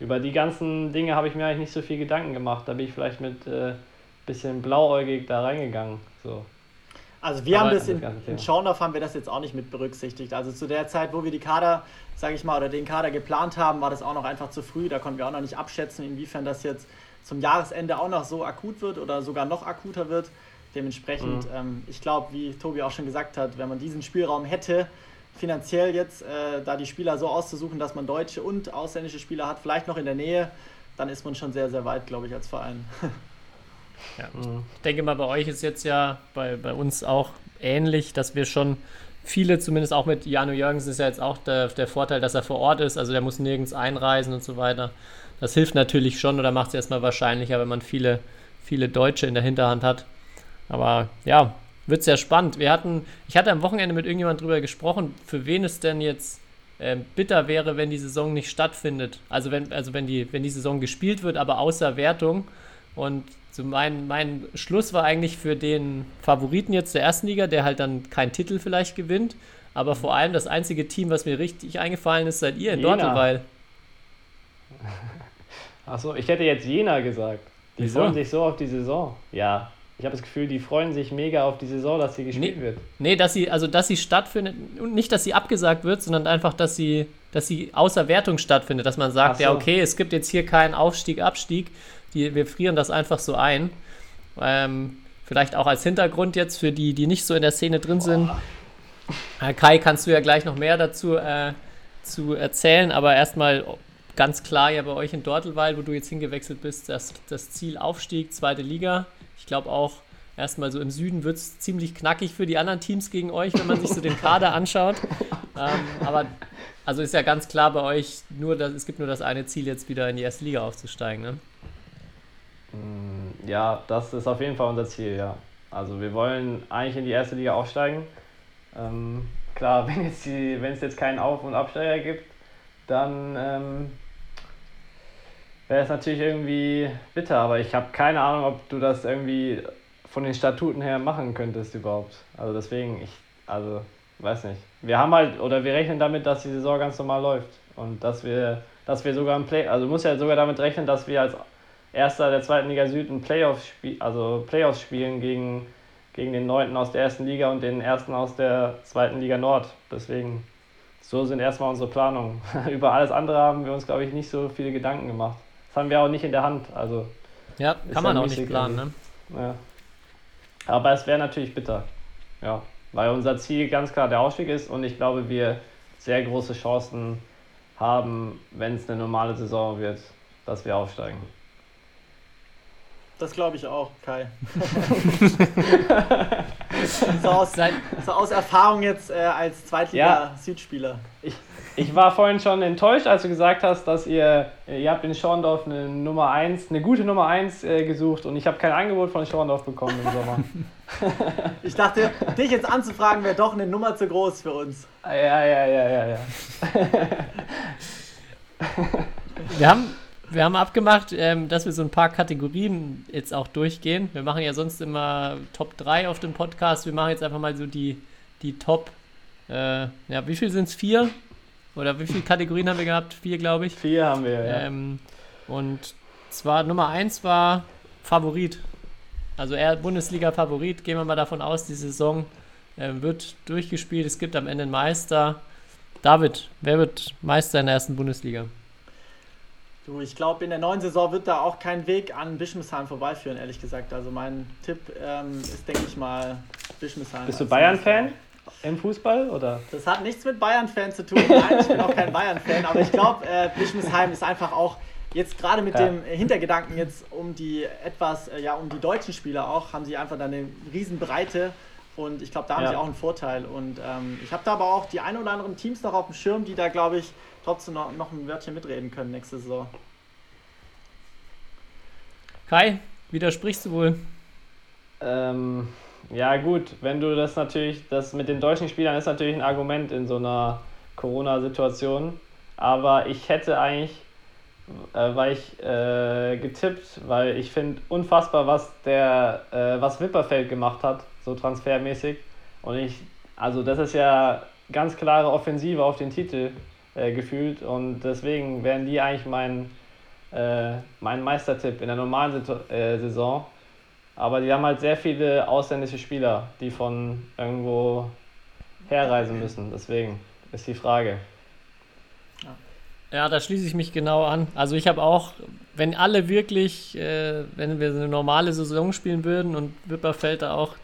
über die ganzen Dinge habe ich mir eigentlich nicht so viel Gedanken gemacht. Da bin ich vielleicht mit äh, bisschen blauäugig da reingegangen. So. Also wir Aber haben das in, in Schorndorf haben wir das jetzt auch nicht mit berücksichtigt. Also zu der Zeit, wo wir die Kader, sage ich mal, oder den Kader geplant haben, war das auch noch einfach zu früh. Da konnten wir auch noch nicht abschätzen, inwiefern das jetzt zum Jahresende auch noch so akut wird oder sogar noch akuter wird. Dementsprechend, mhm. ähm, ich glaube, wie Tobi auch schon gesagt hat, wenn man diesen Spielraum hätte, finanziell jetzt äh, da die Spieler so auszusuchen, dass man deutsche und ausländische Spieler hat, vielleicht noch in der Nähe, dann ist man schon sehr, sehr weit, glaube ich, als Verein. Ja, ich denke mal, bei euch ist jetzt ja bei, bei uns auch ähnlich, dass wir schon viele, zumindest auch mit Jano Jürgens, ist ja jetzt auch der, der Vorteil, dass er vor Ort ist, also der muss nirgends einreisen und so weiter. Das hilft natürlich schon oder macht es erstmal wahrscheinlicher, wenn man viele, viele Deutsche in der Hinterhand hat. Aber ja, wird sehr spannend. Wir hatten, ich hatte am Wochenende mit irgendjemand drüber gesprochen, für wen es denn jetzt ähm, bitter wäre, wenn die Saison nicht stattfindet. Also wenn, also wenn die, wenn die Saison gespielt wird, aber außer Wertung. Und so mein, mein Schluss war eigentlich für den Favoriten jetzt der ersten Liga, der halt dann keinen Titel vielleicht gewinnt. Aber vor allem das einzige Team, was mir richtig eingefallen ist, seid ihr in Jena. Dortelweil. Achso, ich hätte jetzt Jena gesagt. Die Wieso? freuen sich so auf die Saison. Ja, ich habe das Gefühl, die freuen sich mega auf die Saison, dass sie gespielt Nee. wird. Nee, dass sie, also dass sie stattfindet, und nicht, dass sie abgesagt wird, sondern einfach, dass sie, dass sie außer Wertung stattfindet, dass man sagt, so. ja, okay, es gibt jetzt hier keinen Aufstieg, Abstieg, die, wir frieren das einfach so ein. Ähm, vielleicht auch als Hintergrund jetzt für die, die nicht so in der Szene drin sind. Äh, Kai, kannst du ja gleich noch mehr dazu äh, zu erzählen, aber erstmal ganz klar ja bei euch in Dortelweil, wo du jetzt hingewechselt bist, das, das Ziel Aufstieg, zweite Liga. Ich glaube auch, erstmal so im Süden wird es ziemlich knackig für die anderen Teams gegen euch, wenn man sich so den Kader anschaut. Ähm, aber also ist ja ganz klar bei euch, nur das, es gibt nur das eine Ziel, jetzt wieder in die erste Liga aufzusteigen. Ne? Mm, Ja, das ist auf jeden Fall unser Ziel, ja. Also wir wollen eigentlich in die erste Liga aufsteigen. Ähm, klar, wenn, jetzt die, wenn es jetzt keinen Auf- und Absteiger gibt, dann ähm, wäre es natürlich irgendwie bitter, aber ich habe keine Ahnung, ob du das irgendwie von den Statuten her machen könntest überhaupt. Also deswegen, ich, also weiß nicht. Wir haben halt, oder wir rechnen damit, dass die Saison ganz normal läuft und dass wir, dass wir sogar ein Play, also du musst ja sogar damit rechnen, dass wir als Erster der zweiten Liga Süd ein Playoff spiel, also Playoffs spielen gegen, gegen den Neunten aus der ersten Liga und den Ersten aus der zweiten Liga Nord. Deswegen, so sind erstmal unsere Planungen. Über alles andere haben wir uns, glaube ich, nicht so viele Gedanken gemacht. Das haben wir auch nicht in der Hand. Also, Ja, kann man ja auch nicht planen. Ne? ja. Aber es wäre natürlich bitter. Ja, weil unser Ziel ganz klar der Aufstieg ist und ich glaube, wir sehr große Chancen haben, wenn es eine normale Saison wird, dass wir aufsteigen. Das glaube ich auch, Kai. so, aus, so aus Erfahrung jetzt äh, als Zweitliga-Südspieler. Ich war vorhin schon enttäuscht, als du gesagt hast, dass ihr, ihr habt in Schorndorf eine Nummer 1, eine gute Nummer 1 äh, gesucht und ich habe kein Angebot von Schorndorf bekommen im Sommer. Ich dachte, dich jetzt anzufragen, wäre doch eine Nummer zu groß für uns. Ja, ja, ja, ja, ja. Wir haben, wir haben abgemacht, ähm, dass wir so ein paar Kategorien jetzt auch durchgehen. Wir machen ja sonst immer Top 3 auf dem Podcast. Wir machen jetzt einfach mal so die, die Top, äh, ja, wie viel sind es? Vier? Oder wie viele Kategorien haben wir gehabt? Vier, glaube ich. Vier haben wir, ja. Ähm, und zwar Nummer 1 war Favorit. Also er Bundesliga-Favorit, gehen wir mal davon aus, die Saison äh, wird durchgespielt. Es gibt am Ende einen Meister. David, wer wird Meister in der ersten Bundesliga? Du, ich glaube, in der neuen Saison wird da auch kein Weg an Bischmisheim vorbeiführen, ehrlich gesagt. Also mein Tipp ähm, ist, denke ich mal, Bischmisheim. Bist du Bayern-Fan im Fußball oder? Das hat nichts mit Bayern-Fan zu tun. Nein, ich bin auch kein Bayern-Fan, aber ich glaube, äh, Bischmisheim ist einfach auch jetzt gerade mit Ja. dem Hintergedanken jetzt um die etwas, äh, ja, um die deutschen Spieler auch, haben sie einfach dann eine Riesenbreite und ich glaube, da haben Ja. sie auch einen Vorteil. Und ähm, ich habe da aber auch die ein oder anderen Teams noch auf dem Schirm, die da, glaube ich, trotzdem noch, noch ein Wörtchen mitreden können nächste Saison. Kai, widersprichst du wohl? Ähm, ja gut, wenn du das natürlich, das mit den deutschen Spielern ist natürlich ein Argument in so einer Corona-Situation. Aber ich hätte eigentlich, äh, weil ich äh, getippt, weil ich finde unfassbar, was der, äh, was Wipperfeld gemacht hat, so transfermäßig. Und ich, also das ist ja ganz klare Offensive auf den Titel äh, gefühlt und deswegen wären die eigentlich mein, äh, mein Meistertipp in der normalen Situ äh, Saison. Aber die haben halt sehr viele ausländische Spieler, die von irgendwo herreisen müssen. Deswegen ist die Frage. Ja, da schließe ich mich genau an. Also ich habe auch, wenn alle wirklich, äh, wenn wir eine normale Saison spielen würden und Wipperfeld da auch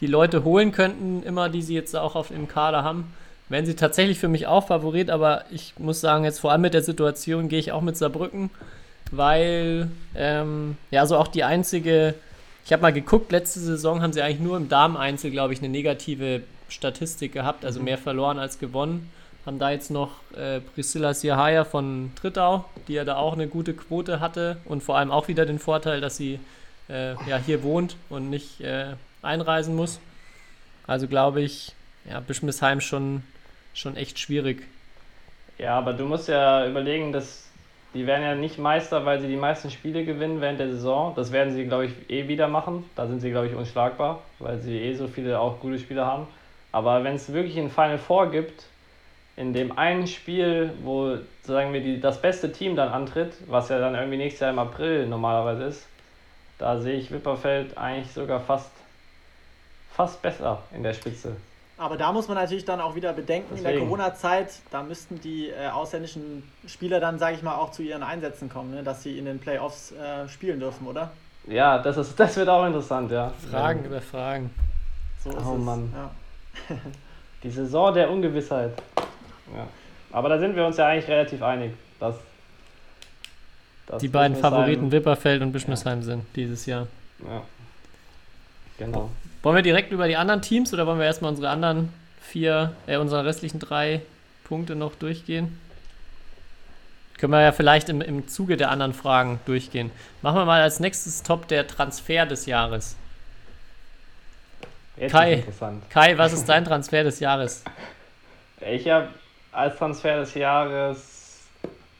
die Leute holen könnten, immer die sie jetzt auch auf im Kader haben, wären sie tatsächlich für mich auch Favorit. Aber ich muss sagen, jetzt vor allem mit der Situation gehe ich auch mit Saarbrücken, weil ähm, ja so auch die einzige, ich habe mal geguckt, letzte Saison haben sie eigentlich nur im Dameneinzel, glaube ich, eine negative Statistik gehabt, also mehr verloren als gewonnen haben da jetzt noch äh, Priscilla Sierhaya von Trittau, die ja da auch eine gute Quote hatte und vor allem auch wieder den Vorteil, dass sie äh, ja hier wohnt und nicht äh, einreisen muss. Also glaube ich, ja, Bischmisheim schon, schon echt schwierig. Ja, aber du musst ja überlegen, dass die werden ja nicht Meister, weil sie die meisten Spiele gewinnen während der Saison. Das werden sie, glaube ich, eh wieder machen. Da sind sie, glaube ich, unschlagbar, weil sie eh so viele auch gute Spieler haben. Aber wenn es wirklich ein Final Four gibt, in dem einen Spiel, wo, sagen wir, die, das beste Team dann antritt, was ja dann irgendwie nächstes Jahr im April normalerweise ist, da sehe ich Wipperfeld eigentlich sogar fast, fast besser in der Spitze. Aber da muss man natürlich dann auch wieder bedenken, in der Deswegen. Corona-Zeit, da müssten die äh, ausländischen Spieler dann, sage ich mal, auch zu ihren Einsätzen kommen, ne? dass sie in den Playoffs äh, spielen dürfen, oder? Ja, das, ist, das wird auch interessant, ja. Fragen über Fragen. So ist Oh es. Mann. Ja. Die Saison der Ungewissheit. Ja. Aber da sind wir uns ja eigentlich relativ einig, dass, dass Die beiden Favoriten Wipperfeld und Bischmisheim sind dieses Jahr. Ja. Genau. Wollen wir direkt über die anderen Teams oder wollen wir erstmal unsere anderen vier, äh, unsere restlichen drei Punkte noch durchgehen? Können wir ja vielleicht im, im Zuge der anderen Fragen durchgehen. Machen wir mal als nächstes Top der Transfer des Jahres. Jetzt Kai. Kai, was ist dein Transfer des Jahres? Ich habe als Transfer des Jahres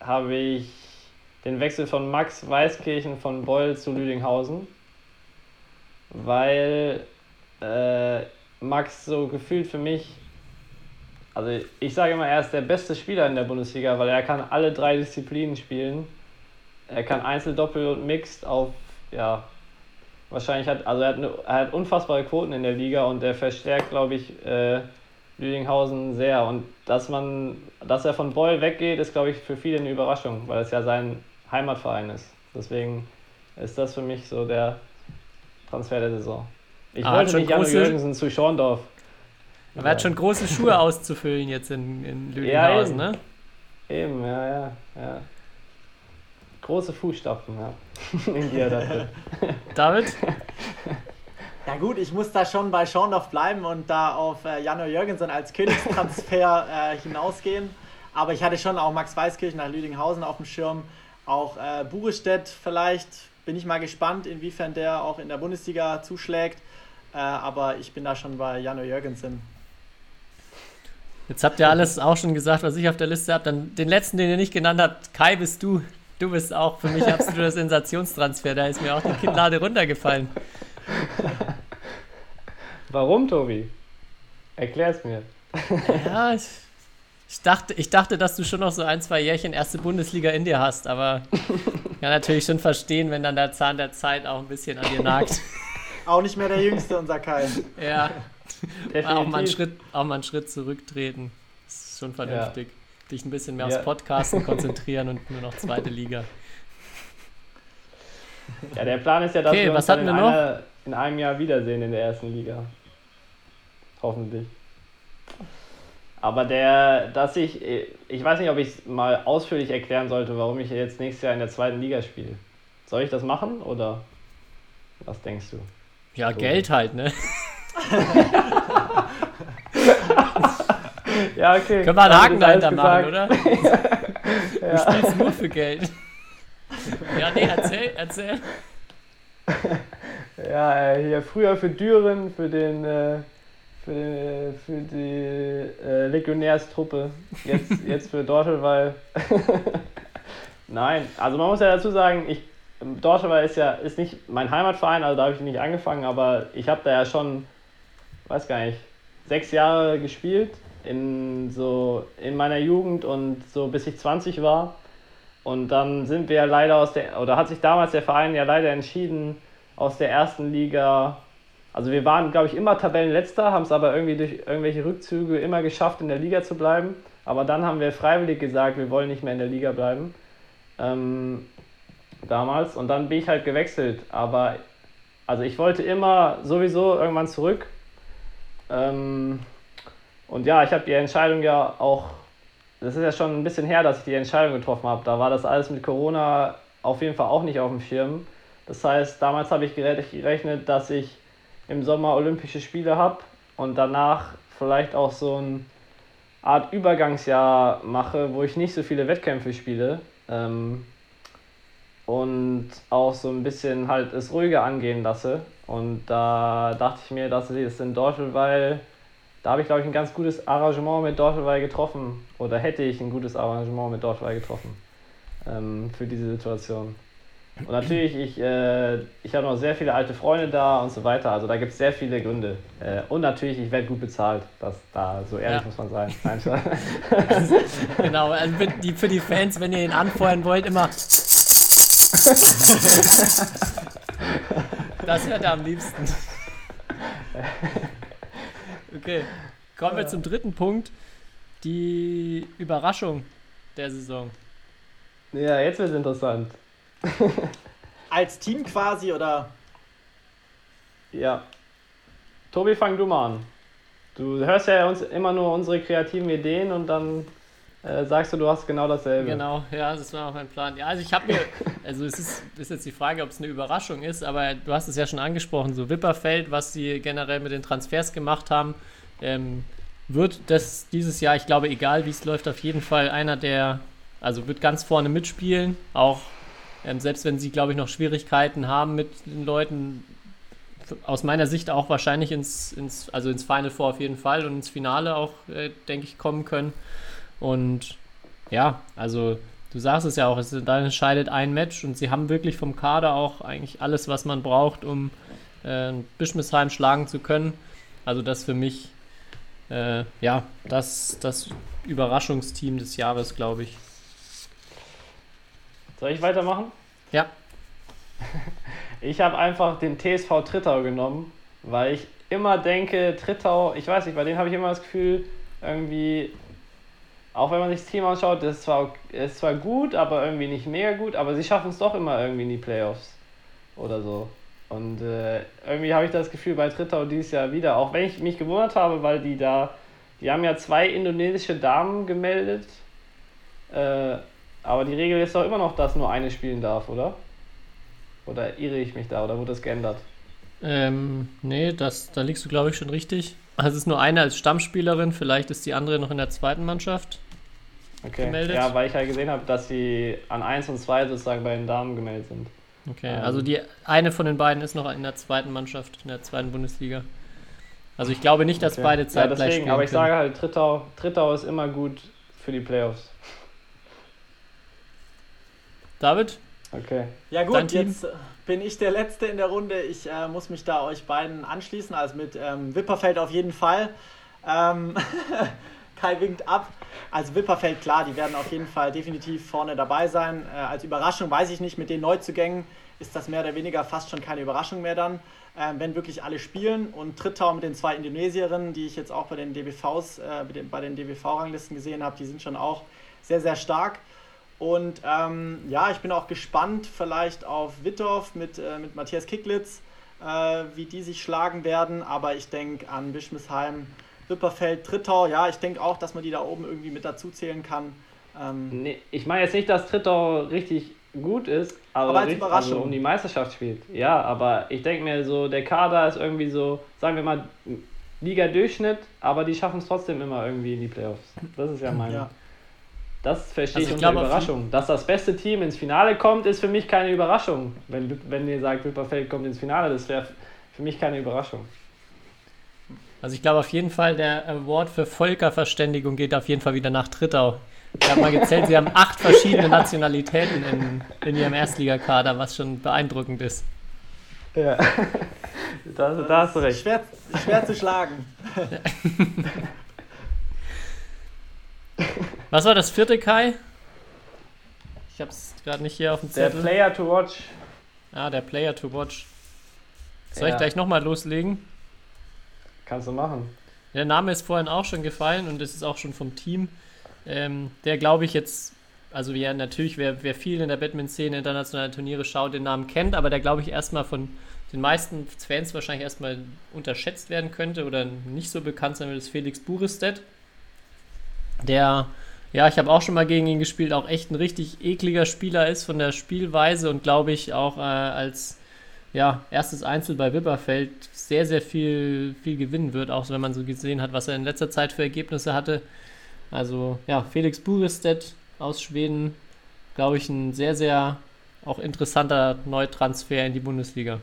habe ich den Wechsel von Max Weißkirchen von Beul zu Lüdinghausen, weil äh, Max so gefühlt für mich, also ich sage immer, er ist der beste Spieler in der Bundesliga, weil er kann alle drei Disziplinen spielen. Er kann Einzel, Doppel und Mixed auf, ja, wahrscheinlich hat, also er hat, eine, er hat unfassbare Quoten in der Liga und er verstärkt, glaube ich, äh, Lüdinghausen sehr. Und dass man, dass er von Beul weggeht, ist, glaube ich, für viele eine Überraschung, weil es ja sein Heimatverein ist. Deswegen ist das für mich so der Transfer der Saison. Ich Ah, hat wollte schon nicht große- Jürgensen zu Schorndorf. Er hat schon große Schuhe auszufüllen jetzt in, in Ja, Lüdinghausen, eben. ne? Eben, ja, ja, ja. Große Fußstapfen, ja. in die er da. David? Ja gut, ich muss da schon bei Schorndorf bleiben und da auf äh, Jano Jürgensen als Königstransfer äh, hinausgehen. Aber ich hatte schon auch Max Weißkirchen nach Lüdinghausen auf dem Schirm. Auch äh, Burestedt vielleicht. Bin ich mal gespannt, inwiefern der auch in der Bundesliga zuschlägt. Äh, aber ich bin da schon bei Jano Jürgensen. Jetzt habt ihr alles auch schon gesagt, was ich auf der Liste habe. Dann den letzten, den ihr nicht genannt habt, Kai, bist du. Du bist auch für mich absoluter Sensationstransfer. Da ist mir auch die Kinnlade runtergefallen. Warum, Tobi? Erklär's mir. Ja, ich, ich, dachte, ich dachte, dass du schon noch so ein, zwei Jährchen erste Bundesliga in dir hast, aber kann natürlich schon verstehen, wenn dann der Zahn der Zeit auch ein bisschen an dir nagt. Auch nicht mehr der Jüngste, unser Kai. Ja, auch mal, einen. Schritt, auch mal einen Schritt zurücktreten. Das ist schon vernünftig. Dich ein bisschen mehr Ja. aufs Podcasten konzentrieren und nur noch zweite Liga. Ja, der Plan ist ja, dass Okay, wir uns in, wir noch? einer, in einem Jahr wiedersehen in der ersten Liga. Hoffentlich. Aber der, dass ich, ich weiß nicht, ob ich es mal ausführlich erklären sollte, warum ich jetzt nächstes Jahr in der zweiten Liga spiele. Soll ich das machen oder was denkst du? Ja, So. Geld halt, ne? Ja, okay. Können wir einen Damit Haken dahinter machen, oder? Du spielst nur für Geld. Ja, nee, erzähl, erzähl. Ja, äh, hier früher für Düren, für den, äh, für, den, für die äh, Legionärstruppe, jetzt, jetzt für Dortelweil. Nein, also man muss ja dazu sagen, ich, Dortelweil ist ja ist nicht mein Heimatverein, also da habe ich nicht angefangen, aber ich habe da ja schon, weiß gar nicht, sechs Jahre gespielt in so in meiner Jugend und so bis ich 20 war. Und dann sind wir leider aus der, oder hat sich damals der Verein ja leider entschieden, aus der ersten Liga. Also wir waren, glaube ich, immer Tabellenletzter, haben es aber irgendwie durch irgendwelche Rückzüge immer geschafft, in der Liga zu bleiben. Aber dann haben wir freiwillig gesagt, wir wollen nicht mehr in der Liga bleiben. Ähm, damals. Und dann bin ich halt gewechselt. Aber also ich wollte immer sowieso irgendwann zurück. Ähm, und ja, ich habe die Entscheidung ja auch, das ist ja schon ein bisschen her, dass ich die Entscheidung getroffen habe. Da war das alles mit Corona auf jeden Fall auch nicht auf dem Schirm. Das heißt, damals habe ich gere- gerechnet, dass ich im Sommer Olympische Spiele habe und danach vielleicht auch so eine Art Übergangsjahr mache, wo ich nicht so viele Wettkämpfe spiele ähm, und auch so ein bisschen halt es ruhiger angehen lasse. Und da dachte ich mir, dass es in Dortelweil da habe ich, glaube ich, ein ganz gutes Arrangement mit Dortwey getroffen. Oder hätte ich ein gutes Arrangement mit Dortwey getroffen ähm, für diese Situation. Und natürlich, ich, äh, ich habe noch sehr viele alte Freunde da und so weiter. Also da gibt es sehr viele Gründe. Äh, und natürlich, ich werde gut bezahlt. Das, da, so ehrlich Ja. muss man sein. Nein, Spaß. Genau, also für die, für die Fans, wenn ihr ihn anfeuern wollt, immer. Das hört er am liebsten. Okay, kommen wir zum dritten Punkt. Die Überraschung der Saison. ja, jetzt wird es interessant. Als Team quasi oder Ja. Tobi, fang du mal an. Du hörst ja uns immer nur unsere kreativen Ideen und dann äh, sagst du, du hast genau dasselbe. Genau, ja, das war auch mein Plan. Ja, also ich habe mir, also es ist, ist jetzt die Frage, ob es eine Überraschung ist, aber du hast es ja schon angesprochen, so Wipperfeld, was sie generell mit den Transfers gemacht haben, ähm, wird das dieses Jahr, ich glaube, egal wie es läuft, auf jeden Fall einer der, also wird ganz vorne mitspielen, auch ähm, selbst wenn sie, glaube ich, noch Schwierigkeiten haben mit den Leuten, aus meiner Sicht auch wahrscheinlich ins, ins, also ins Final Four auf jeden Fall und ins Finale auch, äh, denke ich, kommen können. Und ja, also du sagst es ja auch, es dann entscheidet ein Match und sie haben wirklich vom Kader auch eigentlich alles, was man braucht, um äh, Bischmisheim schlagen zu können. Also das für mich, äh, ja, das, das Überraschungsteam des Jahres, glaube ich. Soll ich weitermachen? Ja. Ich habe einfach den TSV Trittau genommen, weil ich immer denke, Trittau, ich weiß nicht, bei denen habe ich immer das Gefühl, irgendwie, auch wenn man sich das Team anschaut, das ist zwar, ist zwar gut, aber irgendwie nicht mega gut, aber sie schaffen es doch immer irgendwie in die Playoffs oder so. Und äh, irgendwie habe ich das Gefühl bei Trittau dieses Jahr wieder, auch wenn ich mich gewundert habe, weil die da, die haben ja zwei indonesische Damen gemeldet, äh, aber die Regel ist doch immer noch, dass nur eine spielen darf, oder? Oder irre ich mich da oder wurde das geändert? Ähm, nee, das, da liegst du, glaube ich, schon richtig. Also es ist nur eine als Stammspielerin, vielleicht ist die andere noch in der zweiten Mannschaft. Okay. Gemeldet? Ja, weil ich ja gesehen habe, dass sie an 1 und 2 sozusagen bei den Damen gemeldet sind. Okay, Ähm. also die eine von den beiden ist noch in der zweiten Mannschaft, in der zweiten Bundesliga. Also ich glaube nicht, dass Okay. beide ja, zeitgleich deswegen, spielen aber ich können. sage halt, Trittau, Trittau ist immer gut für die Playoffs. David? Okay. Ja gut, jetzt äh, bin ich der Letzte in der Runde. Ich äh, muss mich da euch beiden anschließen. Also mit ähm, Wipperfeld auf jeden Fall. Ähm, Kai winkt ab. Also Wipperfeld, klar, die werden auf jeden Fall definitiv vorne dabei sein. Äh, als Überraschung weiß ich nicht, mit den Neuzugängen ist das mehr oder weniger fast schon keine Überraschung mehr dann. Ähm, wenn wirklich alle spielen und Trittau mit den zwei Indonesierinnen, die ich jetzt auch bei den DBVs, äh, bei den, den DBV-Ranglisten gesehen habe, die sind schon auch sehr, sehr stark. Und ähm, ja, ich bin auch gespannt vielleicht auf Wittorf mit, äh, mit Matthias Kicklitz, äh, wie die sich schlagen werden. Aber ich denke an Bischmisheim, Wipperfeld, Trittau. Ja, ich denke auch, dass man die da oben irgendwie mit dazu zählen kann. Ähm, Nee, ich meine jetzt nicht, dass Trittau richtig gut ist, aber, Aber als richtig, Überraschung. also um die Meisterschaft spielt. Ja, aber ich denke mir so, der Kader ist irgendwie so, sagen wir mal, Liga-Durchschnitt, aber die schaffen es trotzdem immer irgendwie in die Playoffs. Das ist ja mein. ja. Das verstehe Also ich ich unter Überraschung. Dass das beste Team ins Finale kommt, ist für mich keine Überraschung. Wenn, wenn ihr sagt, Wipperfeld kommt ins Finale, das wäre für mich keine Überraschung. Also ich glaube auf jeden Fall, der Award für Völkerverständigung geht auf jeden Fall wieder nach Trittau. Ich habe mal gezählt, sie haben acht verschiedene Nationalitäten in, in ihrem Erstligakader, was schon beeindruckend ist. Ja. da, da hast du recht. Schwer, schwer zu schlagen. Was war das vierte Kai? Ich habe es gerade nicht hier auf dem Der Zettel. Player to watch. ah, der Player to watch. Soll Ja. ich gleich nochmal loslegen? Kannst du machen. Der Name ist vorhin auch schon gefallen und es ist auch schon vom Team. Ähm, der glaube ich jetzt, also ja, natürlich, wer, wer viel in der Badminton-Szene internationale Turniere schaut, den Namen kennt, aber der glaube ich erstmal von den meisten Fans wahrscheinlich erstmal unterschätzt werden könnte oder nicht so bekannt sein wird, ist Felix Buristedt. Der, ja, ich habe auch schon mal gegen ihn gespielt, auch echt ein richtig ekliger Spieler ist von der Spielweise und glaube ich auch äh, als ja, erstes Einzel bei Wipperfeld sehr, sehr viel, viel gewinnen wird, auch wenn man so gesehen hat, was er in letzter Zeit für Ergebnisse hatte. Also, ja, Felix Buristedt aus Schweden, glaube ich, ein sehr, sehr auch interessanter Neutransfer in die Bundesliga.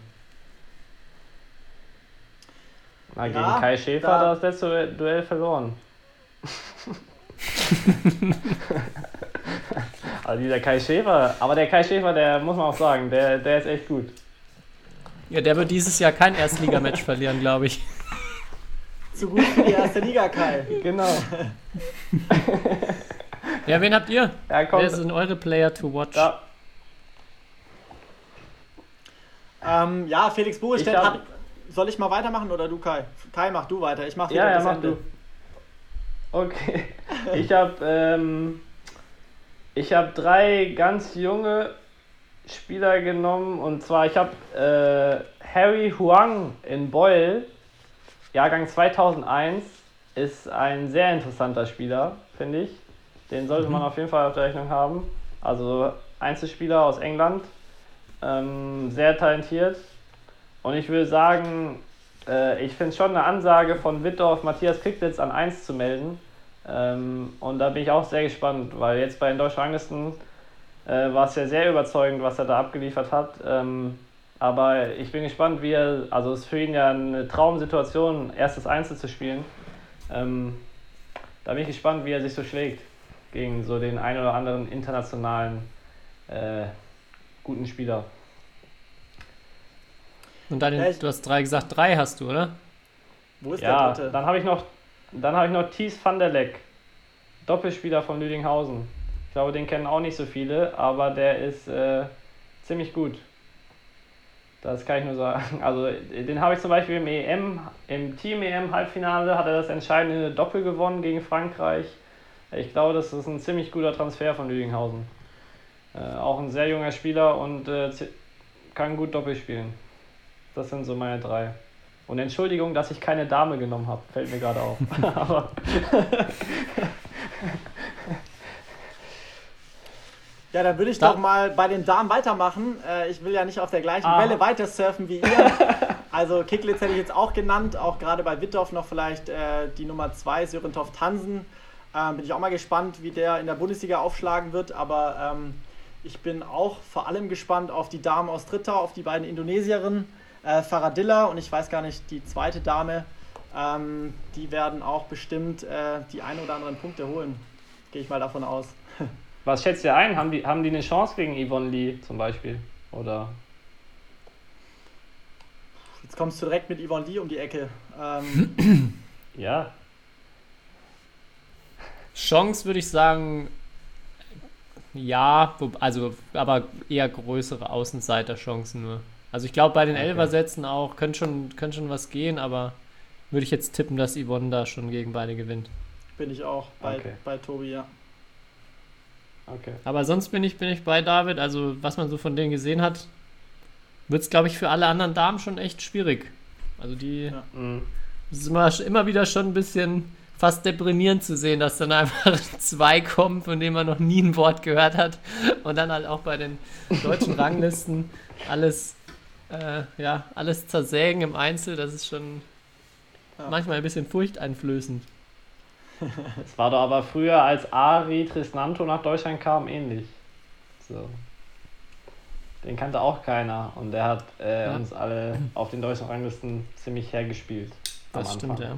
Na, gegen Ja, Kai Schäfer da- hat er das letzte Duell verloren. also dieser Kai Schäfer, aber der Kai Schäfer, der muss man auch sagen, der, der ist echt gut. Ja, der wird dieses Jahr kein Erstligamatch verlieren, glaube ich. Zu gut für die erste Liga, Kai. Genau. Ja, wen habt ihr? Ja, komm, Wer sind eure Player to watch? da, Ähm, ja, Felix hab- hat. Soll ich mal weitermachen oder du, Kai? Kai, mach du weiter. Ich mach wieder ja, ja, mach Ende. du. Okay. Ich habe ähm, ich habe drei ganz junge Spieler genommen und zwar ich habe äh, Harry Huang in Boyle, Jahrgang 2001, ist ein sehr interessanter Spieler, finde ich. Den sollte man auf jeden Fall auf der Rechnung haben. Also Einzelspieler aus England, ähm, sehr talentiert. Und ich würde sagen, äh, ich finde schon eine Ansage von Wittorf, Matthias Kicklitz an 1 zu melden. Ähm, und da bin ich auch sehr gespannt, weil jetzt bei den deutschen Ranglisten äh, war es ja sehr überzeugend, was er da abgeliefert hat. Ähm, aber ich bin gespannt, wie er, also es ist für ihn ja eine Traumsituation, erstes Einzel zu spielen. Ähm, da bin ich gespannt, wie er sich so schlägt gegen so den ein oder anderen internationalen äh, guten Spieler. Und dann, du hast drei gesagt, drei hast du, oder? Wo ist Ja, der dritte? dann habe ich noch, dann habe ich noch Thies van der Leck, Doppelspieler von Lüdinghausen. Ich glaube, den kennen auch nicht so viele, aber der ist äh, ziemlich gut. Das kann ich nur sagen. Also den habe ich zum Beispiel im EM, im Team EM Halbfinale hat er das entscheidende Doppel gewonnen gegen Frankreich. Ich glaube, das ist ein ziemlich guter Transfer von Lüdinghausen. Äh, auch ein sehr junger Spieler und äh, kann gut Doppel spielen. Das sind so meine drei. Und Entschuldigung, dass ich keine Dame genommen habe, fällt mir gerade auf. Aber Ja, dann würde ich Da- doch mal bei den Damen weitermachen. Äh, ich will ja nicht auf der gleichen Ah. Welle weiter surfen wie ihr. Also Kicklitz hätte ich jetzt auch genannt, auch gerade bei Wittorf noch vielleicht äh, die Nummer 2, Sören Toft Hansen. Ähm, bin ich auch mal gespannt, wie der in der Bundesliga aufschlagen wird. Aber ähm, ich bin auch vor allem gespannt auf die Damen aus Drittau, auf die beiden Indonesierinnen, äh, Faradilla und ich weiß gar nicht, die zweite Dame. Ähm, die werden auch bestimmt äh, die ein oder anderen Punkte holen. Gehe ich mal davon aus. was schätzt ihr ein? Haben die, haben die eine Chance gegen Yvonne Lee zum Beispiel? Oder? Jetzt kommst du direkt mit Yvonne Lee um die Ecke. Ähm, Ja. Chance würde ich sagen, ja, also aber eher größere Außenseiterchancen nur. Also ich glaube bei den Okay. Elversätzen auch könnte schon, könnte schon was gehen, aber würde ich jetzt tippen, dass Yvonne da schon gegen beide gewinnt. bin ich auch bei, Okay. bei Tobi, ja. Okay. Aber sonst bin ich, bin ich bei David. Also was man so von denen gesehen hat, wird es, glaube ich, für alle anderen Damen schon echt schwierig. Also die, Ja. Mhm. es ist immer, immer wieder schon ein bisschen fast deprimierend zu sehen, dass dann einfach zwei kommen, von denen man noch nie ein Wort gehört hat. Und dann halt auch bei den deutschen Ranglisten alles, äh, ja, alles zersägen im Einzel. Das ist schon Ja. manchmal ein bisschen furchteinflößend. Es war doch aber früher, als Ari Trisnanto nach Deutschland kam, ähnlich. So. Den kannte auch keiner und der hat äh, Ja. uns alle auf den deutschen Ranglisten ziemlich hergespielt. Das stimmt, ja.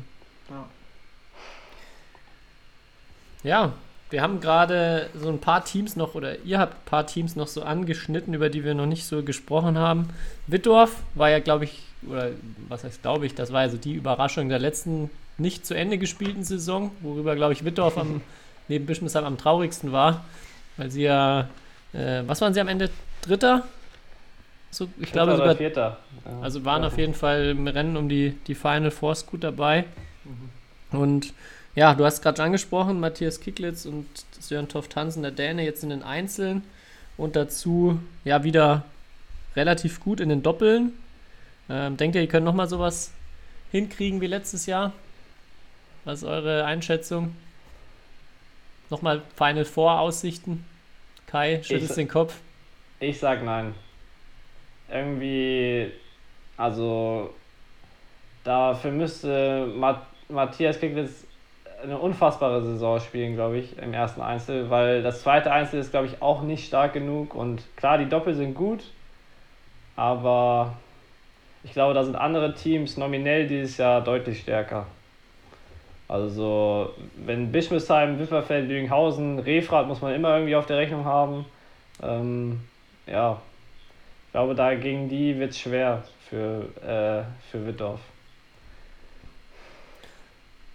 Ja, wir haben gerade so ein paar Teams noch, oder ihr habt ein paar Teams noch so angeschnitten, über die wir noch nicht so gesprochen haben. Wittdorf war ja, glaube ich, oder was heißt glaube ich, das war ja so die Überraschung der letzten nicht zu Ende gespielten Saison, worüber, glaube ich, Wittdorf am, neben Bischmesheim am traurigsten war, weil sie ja, äh, was waren sie am Ende? Dritter? So, ich glaube Dritter oder sogar, Vierter. Ja. also waren Ja. auf jeden Fall im Rennen um die, die Final Four gut dabei. Und ja, du hast gerade angesprochen, Matthias Kicklitz und Sören Toft Hansen, der Däne, jetzt in den Einzeln und dazu ja wieder relativ gut in den Doppeln. Ähm, denkt ihr, ihr könnt nochmal sowas hinkriegen wie letztes Jahr? Was ist eure Einschätzung? Nochmal Final Four Aussichten? Kai, schüttelst den Kopf. Ich sag nein. Irgendwie, also dafür müsste Mat Matthias Kiglitz eine unfassbare Saison spielen, glaube ich, im ersten Einzel, weil das zweite Einzel ist, glaube ich, auch nicht stark genug und klar, die Doppel sind gut, aber ich glaube, da sind andere Teams nominell dieses Jahr deutlich stärker. Also so, wenn Bischmisheim, Wipperfeld, Lüdinghausen, Refrat muss man immer irgendwie auf der Rechnung haben. Ähm, ja, ich glaube, da gegen die wird es schwer für, äh, für Wittdorf.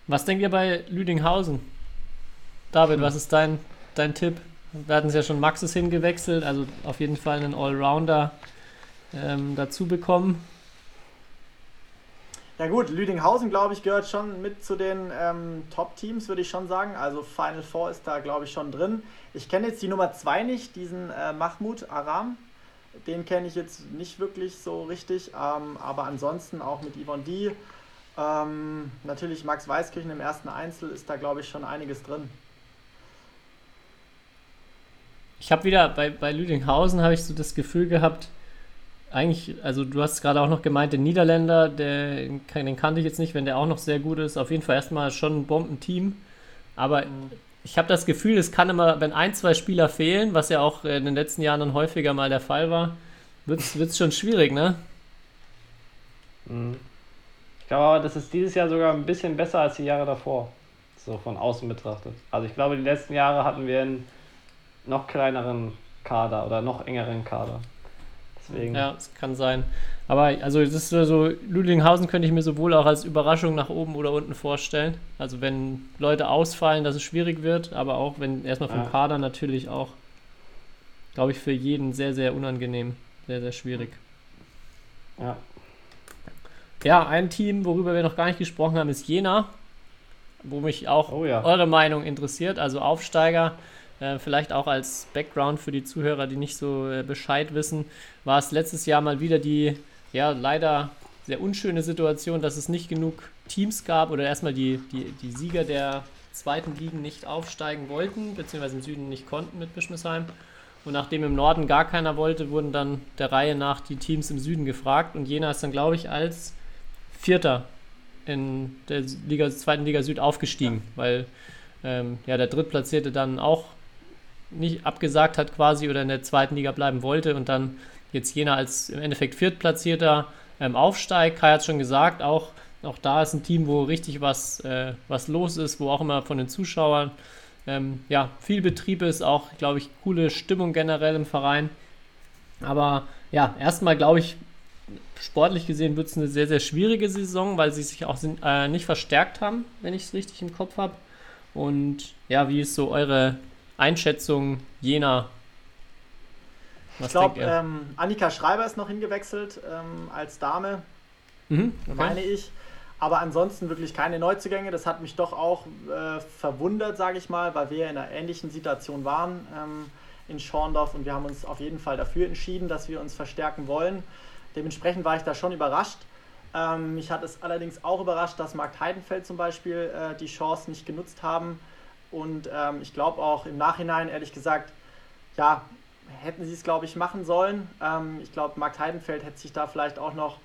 Was denkt ihr bei Lüdinghausen? David, was ist dein, dein Tipp? Wir hatten es ja schon Maxis hingewechselt, also auf jeden Fall einen Allrounder ähm, dazu bekommen. Ja gut, Lüdinghausen, glaube ich, gehört schon mit zu den ähm, Top-Teams, würde ich schon sagen. Also Final Four ist da, glaube ich, schon drin. Ich kenne jetzt die Nummer 2 nicht, diesen äh, Mahmoud Aram. Den kenne ich jetzt nicht wirklich so richtig. Ähm, aber ansonsten auch mit Yvonne D. Ähm, natürlich Max Weißkirchen im ersten Einzel ist da, glaube ich, schon einiges drin. Ich habe wieder bei, bei Lüdinghausen habe ich so das Gefühl gehabt, eigentlich, also du hast gerade auch noch gemeint, den Niederländer, der, den kannte ich jetzt nicht, wenn der auch noch sehr gut ist. Auf jeden Fall erstmal schon ein Bombenteam. Aber mhm. ich habe das Gefühl, es kann immer, wenn ein, zwei Spieler fehlen, was ja auch in den letzten Jahren dann häufiger mal der Fall war, wird es schon schwierig, ne? Mhm. Ich glaube aber, das ist dieses Jahr sogar ein bisschen besser als die Jahre davor, so von außen betrachtet. Also ich glaube, die letzten Jahre hatten wir einen noch kleineren Kader oder noch engeren Kader. Deswegen. Ja, es kann sein. Aber also es ist so, Ludwighausen könnte ich mir sowohl auch als Überraschung nach oben oder unten vorstellen. Also wenn Leute ausfallen, dass es schwierig wird, aber auch wenn erstmal vom ja. Kader natürlich auch, glaube ich, für jeden sehr, sehr unangenehm. Sehr, sehr schwierig. Ja. Ja, ein Team, worüber wir noch gar nicht gesprochen haben, ist Jena, wo mich auch oh ja. eure Meinung interessiert. Also Aufsteiger äh, vielleicht auch als Background für die Zuhörer, die nicht so äh, Bescheid wissen, war es letztes Jahr mal wieder die, ja, leider sehr unschöne Situation, dass es nicht genug Teams gab oder erstmal die, die, die Sieger der zweiten Ligen nicht aufsteigen wollten, beziehungsweise im Süden nicht konnten mit Bischmisheim. Und nachdem im Norden gar keiner wollte, wurden dann der Reihe nach die Teams im Süden gefragt. Und Jena ist dann, glaube ich, als Vierter in der Liga, zweiten Liga Süd aufgestiegen, ja. weil ähm, ja, der Drittplatzierte dann auch nicht abgesagt hat quasi oder in der zweiten Liga bleiben wollte und dann jetzt Jena als im Endeffekt Viertplatzierter ähm, aufsteigt. Kai hat schon gesagt, auch, auch da ist ein Team, wo richtig was, äh, was los ist, wo auch immer von den Zuschauern ähm, ja, viel Betrieb ist, auch, glaube ich, coole Stimmung generell im Verein. Aber ja, erstmal glaube ich, sportlich gesehen wird es eine sehr, sehr schwierige Saison, weil sie sich auch äh, nicht verstärkt haben, wenn ich es richtig im Kopf habe. Und ja, wie ist so eure Einschätzung Jena. Was ich glaube, ähm, Annika Schreiber ist noch hingewechselt ähm, als Dame, mhm, okay. meine ich. Aber ansonsten wirklich keine Neuzugänge. Das hat mich doch auch äh, verwundert, sage ich mal, weil wir in einer ähnlichen Situation waren ähm, in Schorndorf und wir haben uns auf jeden Fall dafür entschieden, dass wir uns verstärken wollen. Dementsprechend war ich da schon überrascht. Ähm, mich hat es allerdings auch überrascht, dass Markt Heidenfeld zum Beispiel äh, die Chance nicht genutzt haben und ähm, ich glaube auch im Nachhinein, ehrlich gesagt, ja, hätten sie es, glaube ich, machen sollen. Ähm, ich glaube, Markt Heidenfeld hätte sich da vielleicht auch noch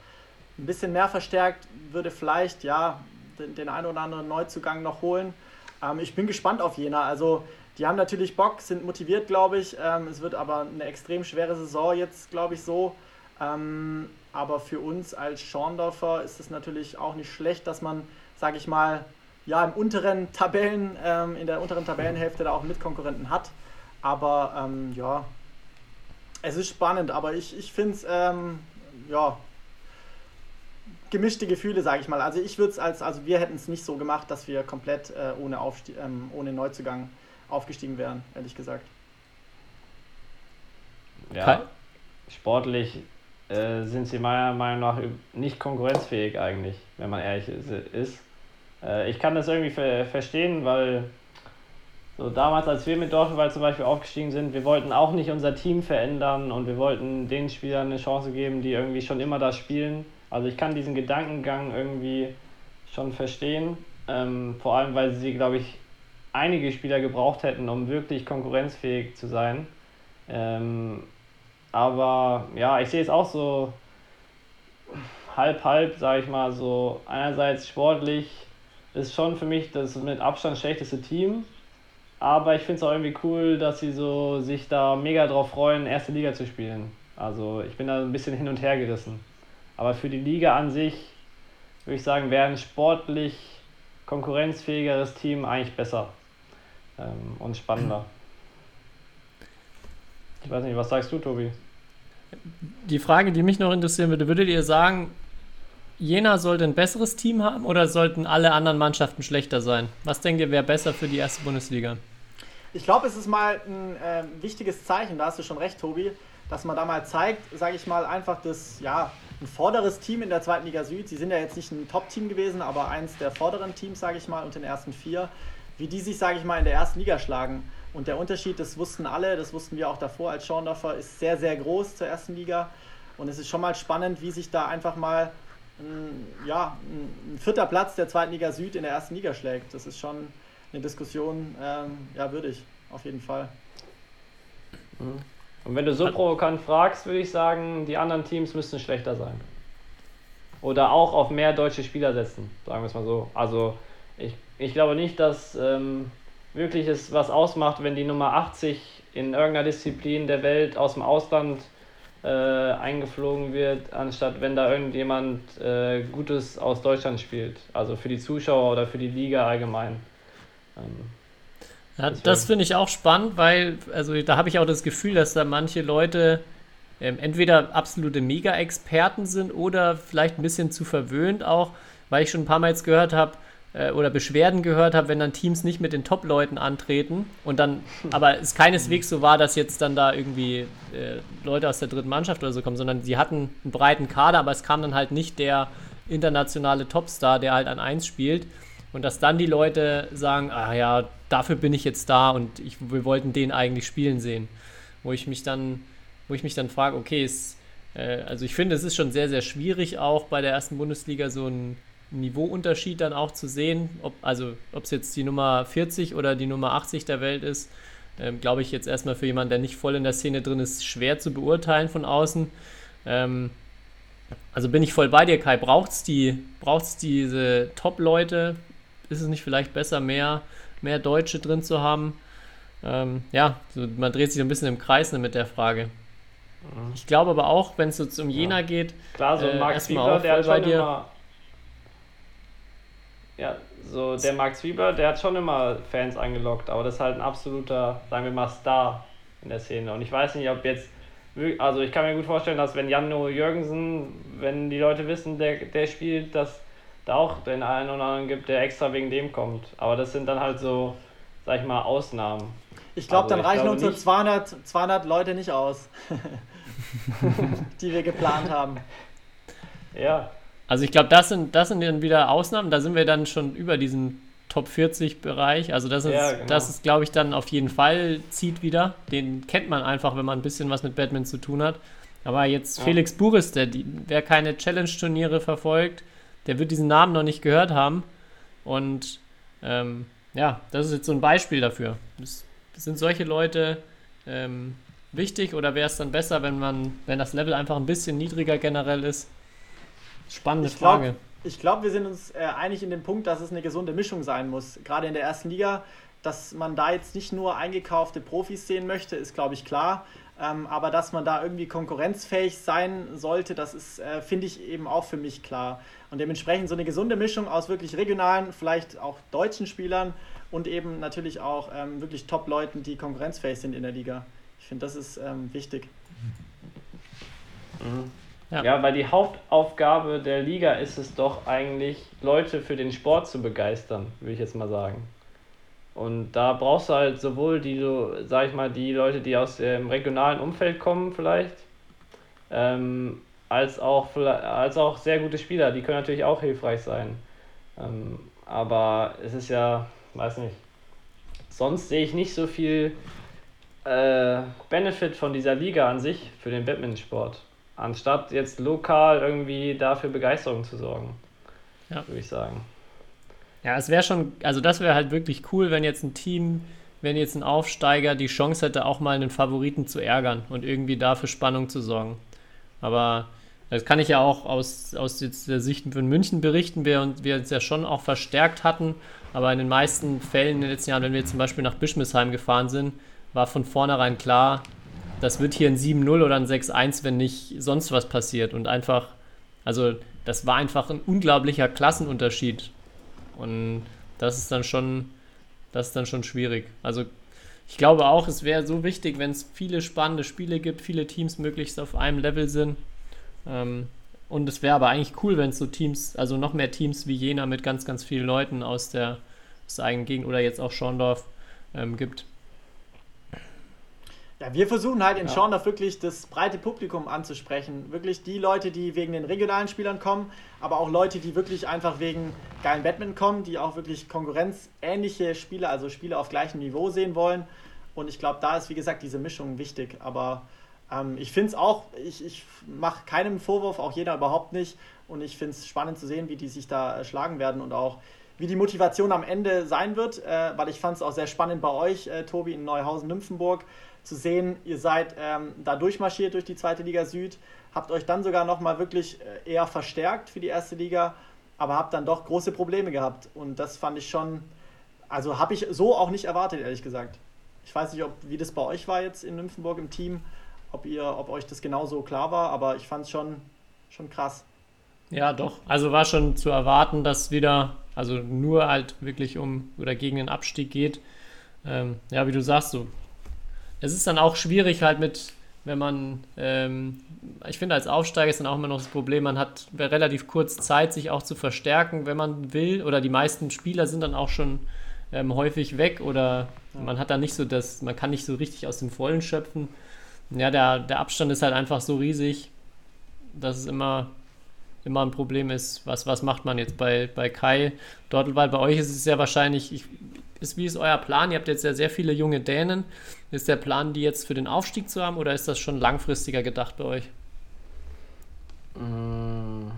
ein bisschen mehr verstärkt, würde vielleicht, ja, den, den einen oder anderen Neuzugang noch holen. Ähm, ich bin gespannt auf Jena. Also, die haben natürlich Bock, sind motiviert, glaube ich. Ähm, es wird aber eine extrem schwere Saison jetzt, glaube ich, so. Ähm, aber für uns als Schorndorfer ist es natürlich auch nicht schlecht, dass man, sage ich mal, ja, im unteren Tabellen, ähm, in der unteren Tabellenhälfte da auch Mitkonkurrenten hat. Aber ähm, ja, es ist spannend, aber ich, ich finde es, ähm, ja, gemischte Gefühle, sage ich mal. Also ich würde es als, also wir hätten es nicht so gemacht, dass wir komplett äh, ohne, Aufstieg, ähm, ohne Neuzugang aufgestiegen wären, ehrlich gesagt. Ja, sportlich äh, sind sie meiner Meinung nach nicht konkurrenzfähig eigentlich, wenn man ehrlich ist. Äh, ich kann das irgendwie ver verstehen, weil so damals, als wir mit Dortmund zum Beispiel aufgestiegen sind, wir wollten auch nicht unser Team verändern und wir wollten den Spielern eine Chance geben, die irgendwie schon immer da spielen. Also ich kann diesen Gedankengang irgendwie schon verstehen, ähm, vor allem weil sie, glaube ich, einige Spieler gebraucht hätten, um wirklich konkurrenzfähig zu sein. Ähm, aber ja, ich sehe es auch so halb halb, sage ich mal, so einerseits sportlich ist schon für mich das mit Abstand schlechteste Team. Aber ich finde es auch irgendwie cool, dass sie so sich da mega drauf freuen, erste Liga zu spielen. Also ich bin da ein bisschen hin und her gerissen. Aber für die Liga an sich würde ich sagen, wäre ein sportlich konkurrenzfähigeres Team eigentlich besser ähm, und spannender. Ich weiß nicht, was sagst du, Tobi? Die Frage, die mich noch interessieren würde, würdet ihr sagen, Jena sollte ein besseres Team haben oder sollten alle anderen Mannschaften schlechter sein? Was denkt ihr, wäre besser für die erste Bundesliga? Ich glaube, es ist mal ein äh, wichtiges Zeichen, da hast du schon recht, Tobi, dass man da mal zeigt, sage ich mal, einfach das, ja, ein vorderes Team in der zweiten Liga Süd. Sie sind ja jetzt nicht ein Top-Team gewesen, aber eins der vorderen Teams, sage ich mal, unter den ersten vier, wie die sich, sage ich mal, in der ersten Liga schlagen. Und der Unterschied, das wussten alle, das wussten wir auch davor als Schorndorfer, ist sehr, sehr groß zur ersten Liga. Und es ist schon mal spannend, wie sich da einfach mal ein, ja, ein vierter Platz der zweiten Liga Süd in der ersten Liga schlägt. Das ist schon eine Diskussion ähm, ja, würdig, auf jeden Fall. Mhm. Und wenn du so provokant fragst, würde ich sagen, die anderen Teams müssten schlechter sein. Oder auch auf mehr deutsche Spieler setzen, sagen wir es mal so. Also ich, ich glaube nicht, dass ähm, wirklich es was ausmacht, wenn die Nummer 80 in irgendeiner Disziplin der Welt aus dem Ausland äh, eingeflogen wird, anstatt wenn da irgendjemand äh, Gutes aus Deutschland spielt. Also für die Zuschauer oder für die Liga allgemein. Ähm, ja, das finde ich auch spannend, weil, also da habe ich auch das Gefühl, dass da manche Leute ähm, entweder absolute Mega-Experten sind oder vielleicht ein bisschen zu verwöhnt auch, weil ich schon ein paar Mal jetzt gehört habe, äh, oder Beschwerden gehört habe, wenn dann Teams nicht mit den Top-Leuten antreten und dann, aber es keineswegs so war, dass jetzt dann da irgendwie äh, Leute aus der dritten Mannschaft oder so kommen, sondern sie hatten einen breiten Kader, aber es kam dann halt nicht der internationale Topstar, der halt an 1 spielt. Und dass dann die Leute sagen, ah ja, dafür bin ich jetzt da und ich, wir wollten den eigentlich spielen sehen. Wo ich mich dann, wo ich mich dann frage, okay, ist, äh, also ich finde, es ist schon sehr, sehr schwierig, auch bei der ersten Bundesliga so einen Niveauunterschied dann auch zu sehen. Ob, also ob es jetzt die Nummer 40 oder die Nummer 80 der Welt ist, ähm, glaube ich jetzt erstmal für jemanden, der nicht voll in der Szene drin ist, schwer zu beurteilen von außen. Ähm, also bin ich voll bei dir, Kai. Braucht es die, braucht's diese Top-Leute? ist es nicht vielleicht besser, mehr, mehr Deutsche drin zu haben? Ähm, ja, so, man dreht sich ein bisschen im Kreis ne, mit der Frage. Mhm. Ich glaube aber auch, wenn es jetzt um Jena ja. geht, klar, so äh, Max Zwiebler, der hat schon immer, ja, so der Max Zwiebler, der hat schon immer Fans angelockt, aber das ist halt ein absoluter, sagen wir mal, Star in der Szene. Und ich weiß nicht, ob jetzt, also ich kann mir gut vorstellen, dass wenn Janno Jürgensen, wenn die Leute wissen, der, der spielt, dass da auch den einen oder anderen gibt, der extra wegen dem kommt. Aber das sind dann halt so, sag ich mal, Ausnahmen. Ich glaube, also, dann reichen unsere 200, 200 Leute nicht aus, die wir geplant haben. Ja. Also ich glaube, das sind, das sind dann wieder Ausnahmen. Da sind wir dann schon über diesen Top 40 Bereich. Also das ist, ja, genau. das ist, glaube ich, dann auf jeden Fall zieht wieder. Den kennt man einfach, wenn man ein bisschen was mit Batman zu tun hat. Aber jetzt ja. Felix Buris, der, die, wer keine Challenge-Turniere verfolgt, der wird diesen Namen noch nicht gehört haben. Und ähm, ja, das ist jetzt so ein Beispiel dafür. Das, das sind solche Leute ähm, wichtig oder wäre es dann besser, wenn man, wenn das Level einfach ein bisschen niedriger generell ist? Spannende ich Frage. Glaub, ich glaube, wir sind uns äh, einig in dem Punkt, dass es eine gesunde Mischung sein muss. Gerade in der ersten Liga, dass man da jetzt nicht nur eingekaufte Profis sehen möchte, ist, glaube ich, klar. Ähm, aber dass man da irgendwie konkurrenzfähig sein sollte, das ist, äh, finde ich, eben auch für mich klar. Und dementsprechend so eine gesunde Mischung aus wirklich regionalen, vielleicht auch deutschen Spielern und eben natürlich auch ähm, wirklich Top-Leuten, die konkurrenzfähig sind in der Liga. Ich finde, das ist ähm, wichtig. Mhm. Ja. ja, weil die Hauptaufgabe der Liga ist es doch eigentlich, Leute für den Sport zu begeistern, würde ich jetzt mal sagen. Und da brauchst du halt sowohl die, sag ich mal, die Leute, die aus dem regionalen Umfeld kommen vielleicht, ähm, als, auch, als auch sehr gute Spieler, die können natürlich auch hilfreich sein. Ähm, aber es ist ja, weiß nicht, sonst sehe ich nicht so viel äh, Benefit von dieser Liga an sich für den Badmintonsport, anstatt jetzt lokal irgendwie dafür Begeisterung zu sorgen, ja. würde ich sagen. Ja, es wäre schon, also das wäre halt wirklich cool, wenn jetzt ein Team, wenn jetzt ein Aufsteiger die Chance hätte, auch mal einen Favoriten zu ärgern und irgendwie dafür Spannung zu sorgen. Aber das kann ich ja auch aus, aus der Sicht von München berichten, wir, wir uns ja schon auch verstärkt hatten. Aber in den meisten Fällen in den letzten Jahren, wenn wir zum Beispiel nach Bischmisheim gefahren sind, war von vornherein klar, das wird hier ein 7-0 oder ein 6-1, wenn nicht sonst was passiert. Und einfach Also das war einfach ein unglaublicher Klassenunterschied. Und das ist dann schon, das ist dann schon schwierig. Also ich glaube auch, es wäre so wichtig, wenn es viele spannende Spiele gibt, viele Teams möglichst auf einem Level sind. Ähm, und es wäre aber eigentlich cool, wenn es so Teams, also noch mehr Teams wie Jena mit ganz, ganz vielen Leuten aus der, aus eigenen Gegend oder jetzt auch Schorndorf ähm, gibt. Ja, wir versuchen halt in ja. Schorndorf wirklich das breite Publikum anzusprechen. Wirklich die Leute, die wegen den regionalen Spielern kommen, aber auch Leute, die wirklich einfach wegen geilen Badminton kommen, die auch wirklich konkurrenzähnliche Spiele, also Spiele auf gleichem Niveau sehen wollen. Und ich glaube, da ist, wie gesagt, diese Mischung wichtig. Aber ähm, ich finde es auch, ich, ich mache keinem Vorwurf, auch jeder überhaupt nicht. Und ich finde es spannend zu sehen, wie die sich da äh, schlagen werden und auch wie die Motivation am Ende sein wird, äh, weil ich fand es auch sehr spannend bei euch, äh, Tobi, in Neuhausen-Nymphenburg, zu sehen, ihr seid ähm, da durchmarschiert durch die zweite Liga Süd, habt euch dann sogar nochmal wirklich äh, eher verstärkt für die erste Liga, aber habt dann doch große Probleme gehabt. Und das fand ich schon, also habe ich so auch nicht erwartet, ehrlich gesagt. Ich weiß nicht, ob, wie das bei euch war jetzt in Nymphenburg im Team, ob, ihr, ob euch das genauso klar war, aber ich fand es schon, schon krass. Ja, doch. Also war schon zu erwarten, dass wieder, also nur halt wirklich um oder gegen den Abstieg geht. Ähm, ja, wie du sagst, so. Es ist dann auch schwierig halt mit, wenn man, ähm, ich finde als Aufsteiger ist dann auch immer noch das Problem, man hat relativ kurz Zeit, sich auch zu verstärken, wenn man will. Oder die meisten Spieler sind dann auch schon ähm, häufig weg oder man hat da nicht so das, man kann nicht so richtig aus dem Vollen schöpfen. Ja, der, der Abstand ist halt einfach so riesig, dass es immer, immer ein Problem ist. Was, was macht man jetzt bei, bei Kai Dortelwald? Bei euch ist es ja wahrscheinlich, ich, ist, wie ist euer Plan? Ihr habt jetzt ja sehr viele junge Dänen. Ist der Plan, die jetzt für den Aufstieg zu haben oder ist das schon langfristiger gedacht bei euch? Mm,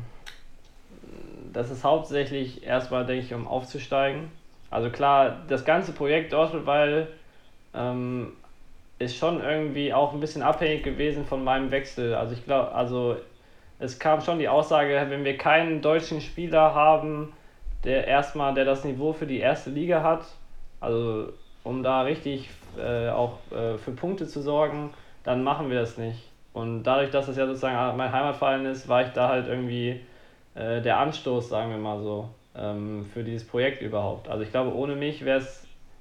das ist hauptsächlich erstmal, denke ich, um aufzusteigen. Also klar, das ganze Projekt Dortmund, ähm, ist schon irgendwie auch ein bisschen abhängig gewesen von meinem Wechsel. Also ich glaube, also es kam schon die Aussage, wenn wir keinen deutschen Spieler haben, der erstmal, der das Niveau für die erste Liga hat, also um da richtig äh, auch äh, für Punkte zu sorgen, dann machen wir das nicht. Und dadurch, dass es ja sozusagen mein Heimatverein ist, war ich da halt irgendwie äh, der Anstoß, sagen wir mal so ähm, für dieses Projekt überhaupt. Also ich glaube, ohne mich wäre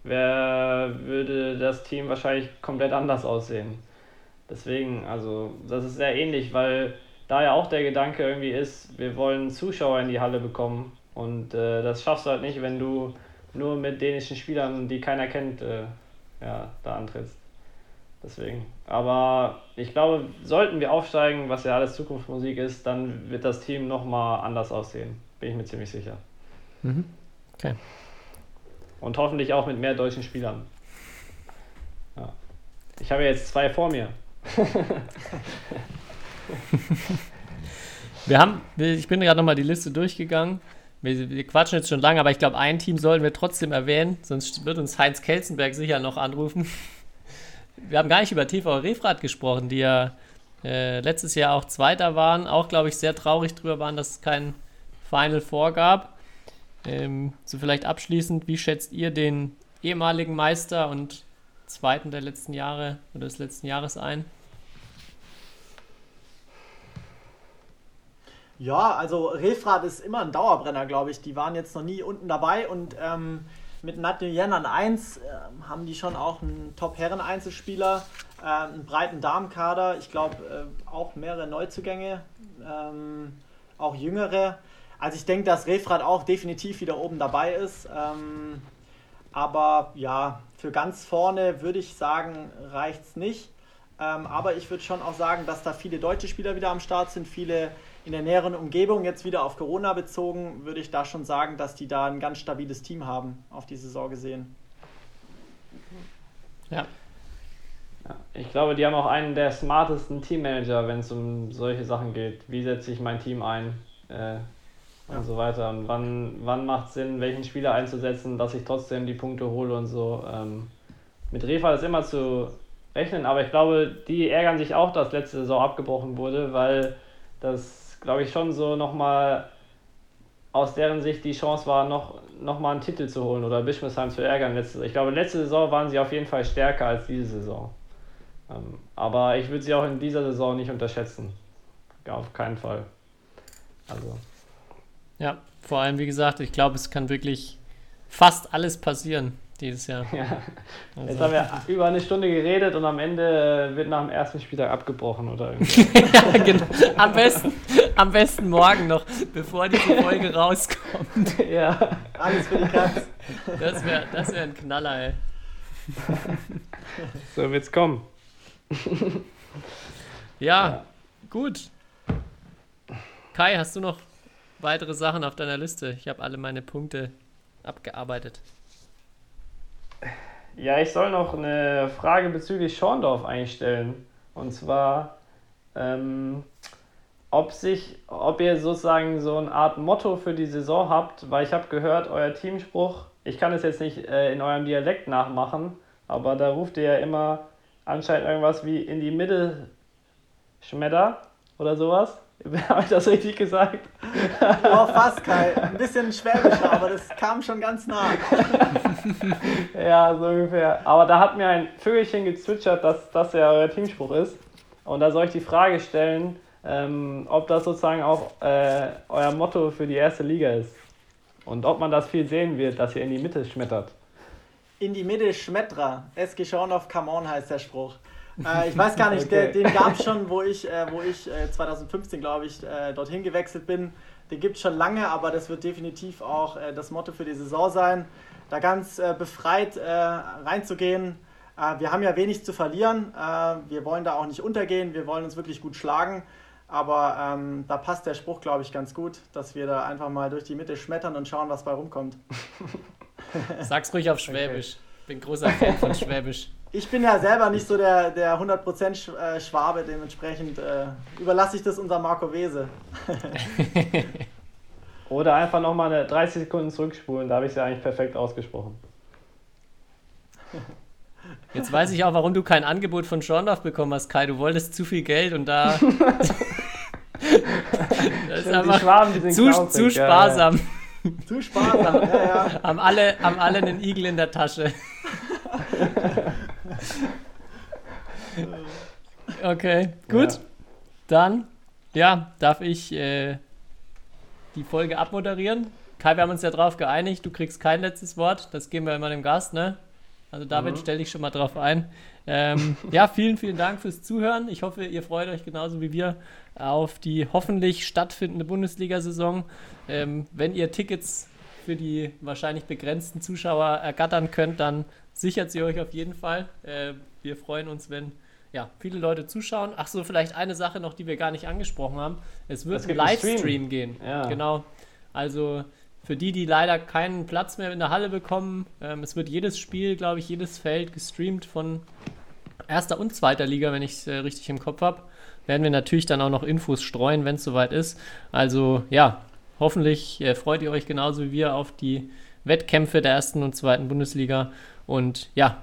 wär, würde das Team wahrscheinlich komplett anders aussehen. Deswegen, also das ist sehr ähnlich, weil da ja auch der Gedanke irgendwie ist, wir wollen Zuschauer in die Halle bekommen und äh, das schaffst du halt nicht, wenn du nur mit dänischen Spielern, die keiner kennt, äh, ja, da antrittst. Deswegen. Aber ich glaube, sollten wir aufsteigen, was ja alles Zukunftsmusik ist, dann wird das Team nochmal anders aussehen. Bin ich mir ziemlich sicher. Mhm. Okay. Und hoffentlich auch mit mehr deutschen Spielern. Ja. Ich habe jetzt zwei vor mir. wir haben, ich bin gerade nochmal die Liste durchgegangen. Wir, wir, quatschen jetzt schon lange, aber ich glaube, ein Team sollten wir trotzdem erwähnen, sonst wird uns Heinz Kelzenberg sicher noch anrufen. Wir haben gar nicht über TV Refrat gesprochen, die ja äh, letztes Jahr auch Zweiter waren, auch glaube ich sehr traurig drüber waren, dass es kein Final vorgab. Ähm, so vielleicht abschließend, wie schätzt ihr den ehemaligen Meister und Zweiten der letzten Jahre oder des letzten Jahres ein? Ja, also Refrat ist immer ein Dauerbrenner, glaube ich. Die waren jetzt noch nie unten dabei und ähm, mit Nathalie an 1 äh, haben die schon auch einen Top-Herren-Einzelspieler, äh, einen breiten Damenkader, ich glaube äh, auch mehrere Neuzugänge, ähm, auch jüngere. Also ich denke, dass Refrat auch definitiv wieder oben dabei ist. Ähm, aber ja, für ganz vorne würde ich sagen, reicht es nicht. Ähm, aber ich würde schon auch sagen, dass da viele deutsche Spieler wieder am Start sind, viele in der näheren Umgebung, jetzt wieder auf Corona bezogen, würde ich da schon sagen, dass die da ein ganz stabiles Team haben, auf die Saison gesehen. Ja. ja. Ich glaube, die haben auch einen der smartesten Teammanager, wenn es um solche Sachen geht. Wie setze ich mein Team ein? Äh, und so weiter. Und wann, wann macht es Sinn, welchen Spieler einzusetzen, dass ich trotzdem die Punkte hole und so. Ähm, mit Refa ist immer zu rechnen, aber ich glaube, die ärgern sich auch, dass letzte Saison abgebrochen wurde, weil das, glaube ich, schon so nochmal aus deren Sicht die Chance war, noch, noch mal einen Titel zu holen oder Bischmesheim zu ärgern. Letzte, ich glaube, letzte Saison waren sie auf jeden Fall stärker als diese Saison. Ähm, aber ich würde sie auch in dieser Saison nicht unterschätzen. Ja, auf keinen Fall. Also, Ja, vor allem, wie gesagt, ich glaube, es kann wirklich fast alles passieren dieses Jahr. ja. Also, Jetzt haben wir über eine Stunde geredet und am Ende äh, wird nach dem ersten Spieltag abgebrochen oder irgendwie. ja, genau. am, besten, am besten morgen noch, bevor diese Folge rauskommt. ja. Alles für die Katz. Das wäre das wär ein Knaller, ey. So wird's kommen. Ja, Ja. gut. Kai, hast du noch weitere Sachen auf deiner Liste? Ich habe alle meine Punkte abgearbeitet. Ja, ich soll noch eine Frage bezüglich Schorndorf einstellen. Und zwar, ähm, ob sich, ob ihr sozusagen so eine Art Motto für die Saison habt, weil ich habe gehört, euer Teamspruch, ich kann es jetzt nicht äh, in eurem Dialekt nachmachen, aber da ruft ihr ja immer anscheinend irgendwas wie in die Mitte Schmedder oder sowas. Habe ich das richtig gesagt? Oh, fast, Kai. Ein bisschen schwäbischer, aber das kam schon ganz nah. Ja, so ungefähr. Aber da hat mir ein Vögelchen gezwitschert, dass das ja euer Teamspruch ist. Und da soll ich die Frage stellen, ähm, ob das sozusagen auch äh, euer Motto für die erste Liga ist. Und ob man das viel sehen wird, dass ihr in die Mitte schmettert. In die Mitte Schmettra. SG Schorndorf, come on heißt der Spruch. Äh, ich weiß gar nicht, Okay. der, den gab es schon, wo ich, äh, wo ich äh, 2015, glaube ich, äh, dorthin gewechselt bin. Den gibt es schon lange, aber das wird definitiv auch äh, das Motto für die Saison sein. Da ganz äh, befreit äh, reinzugehen. Äh, wir haben ja wenig zu verlieren. Äh, wir wollen da auch nicht untergehen. Wir wollen uns wirklich gut schlagen. Aber ähm, da passt der Spruch, glaube ich, ganz gut, dass wir da einfach mal durch die Mitte schmettern und schauen, was bei rumkommt. Sag's ruhig auf Schwäbisch. Bin großer Fan von Schwäbisch. Ich bin ja selber nicht so der, der 100% Sch- äh, Schwabe, dementsprechend äh, überlasse ich das unser Marco Wese. Oder einfach nochmal eine 30 Sekunden zurückspulen, da habe ich es ja eigentlich perfekt ausgesprochen. Jetzt weiß ich auch, warum du kein Angebot von Schorndorf bekommen hast, Kai. Du wolltest zu viel Geld und da. das ist die einfach Schwaben, die sind zu, knausrig, zu ja, sparsam. Zu sparsam, ja, ja. Haben alle, haben alle einen Igel in der Tasche. Okay, gut. Ja. Dann, ja, darf ich äh, die Folge abmoderieren. Kai, wir haben uns ja drauf geeinigt, du kriegst kein letztes Wort. Das geben wir immer dem Gast, ne? Also David, Mhm. stell dich schon mal drauf ein. Ähm, ja, vielen, vielen Dank fürs Zuhören. Ich hoffe, ihr freut euch genauso wie wir auf die hoffentlich stattfindende Bundesliga-Saison. Ähm, wenn ihr Tickets für die wahrscheinlich begrenzten Zuschauer ergattern könnt, dann sichert sie euch auf jeden Fall. Äh, wir freuen uns, wenn ja, viele Leute zuschauen. Ach so, vielleicht eine Sache noch, die wir gar nicht angesprochen haben. Es wird Es Stream. Livestream gehen. Ja. Genau. Also für die, die leider keinen Platz mehr in der Halle bekommen, ähm, es wird jedes Spiel, glaube ich, jedes Feld gestreamt von erster und zweiter Liga, wenn ich es äh, richtig im Kopf habe. Werden wir natürlich dann auch noch Infos streuen, wenn es soweit ist. Also ja, hoffentlich äh, freut ihr euch genauso wie wir auf die Wettkämpfe der ersten und zweiten Bundesliga. Und ja,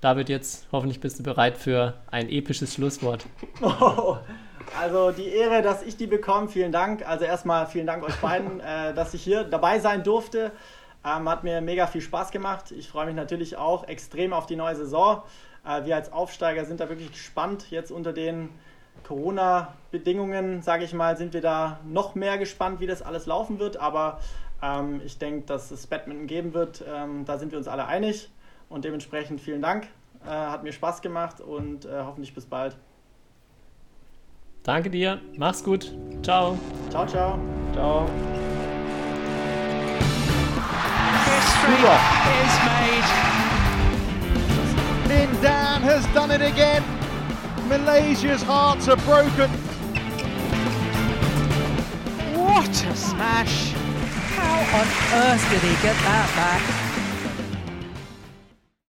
David, jetzt hoffentlich bist du bereit für ein episches Schlusswort. Oh, also die Ehre, dass ich die bekomme, vielen Dank. Also erstmal vielen Dank euch beiden, äh, dass ich hier dabei sein durfte. Ähm, hat mir mega viel Spaß gemacht. Ich freue mich natürlich auch extrem auf die neue Saison. Äh, wir als Aufsteiger sind da wirklich gespannt. Jetzt unter den Corona-Bedingungen, sage ich mal, sind wir da noch mehr gespannt, wie das alles laufen wird. Aber ähm, ich denke, dass es Badminton geben wird. Ähm, da sind wir uns alle einig. Und dementsprechend vielen Dank. Äh, hat mir Spaß gemacht und äh, hoffentlich bis bald. Danke dir, mach's gut, ciao. Ciao, ciao. Ciao. History is made. Lindan has done it again. Malaysia's hearts are broken. What a smash! How on earth did he get that back?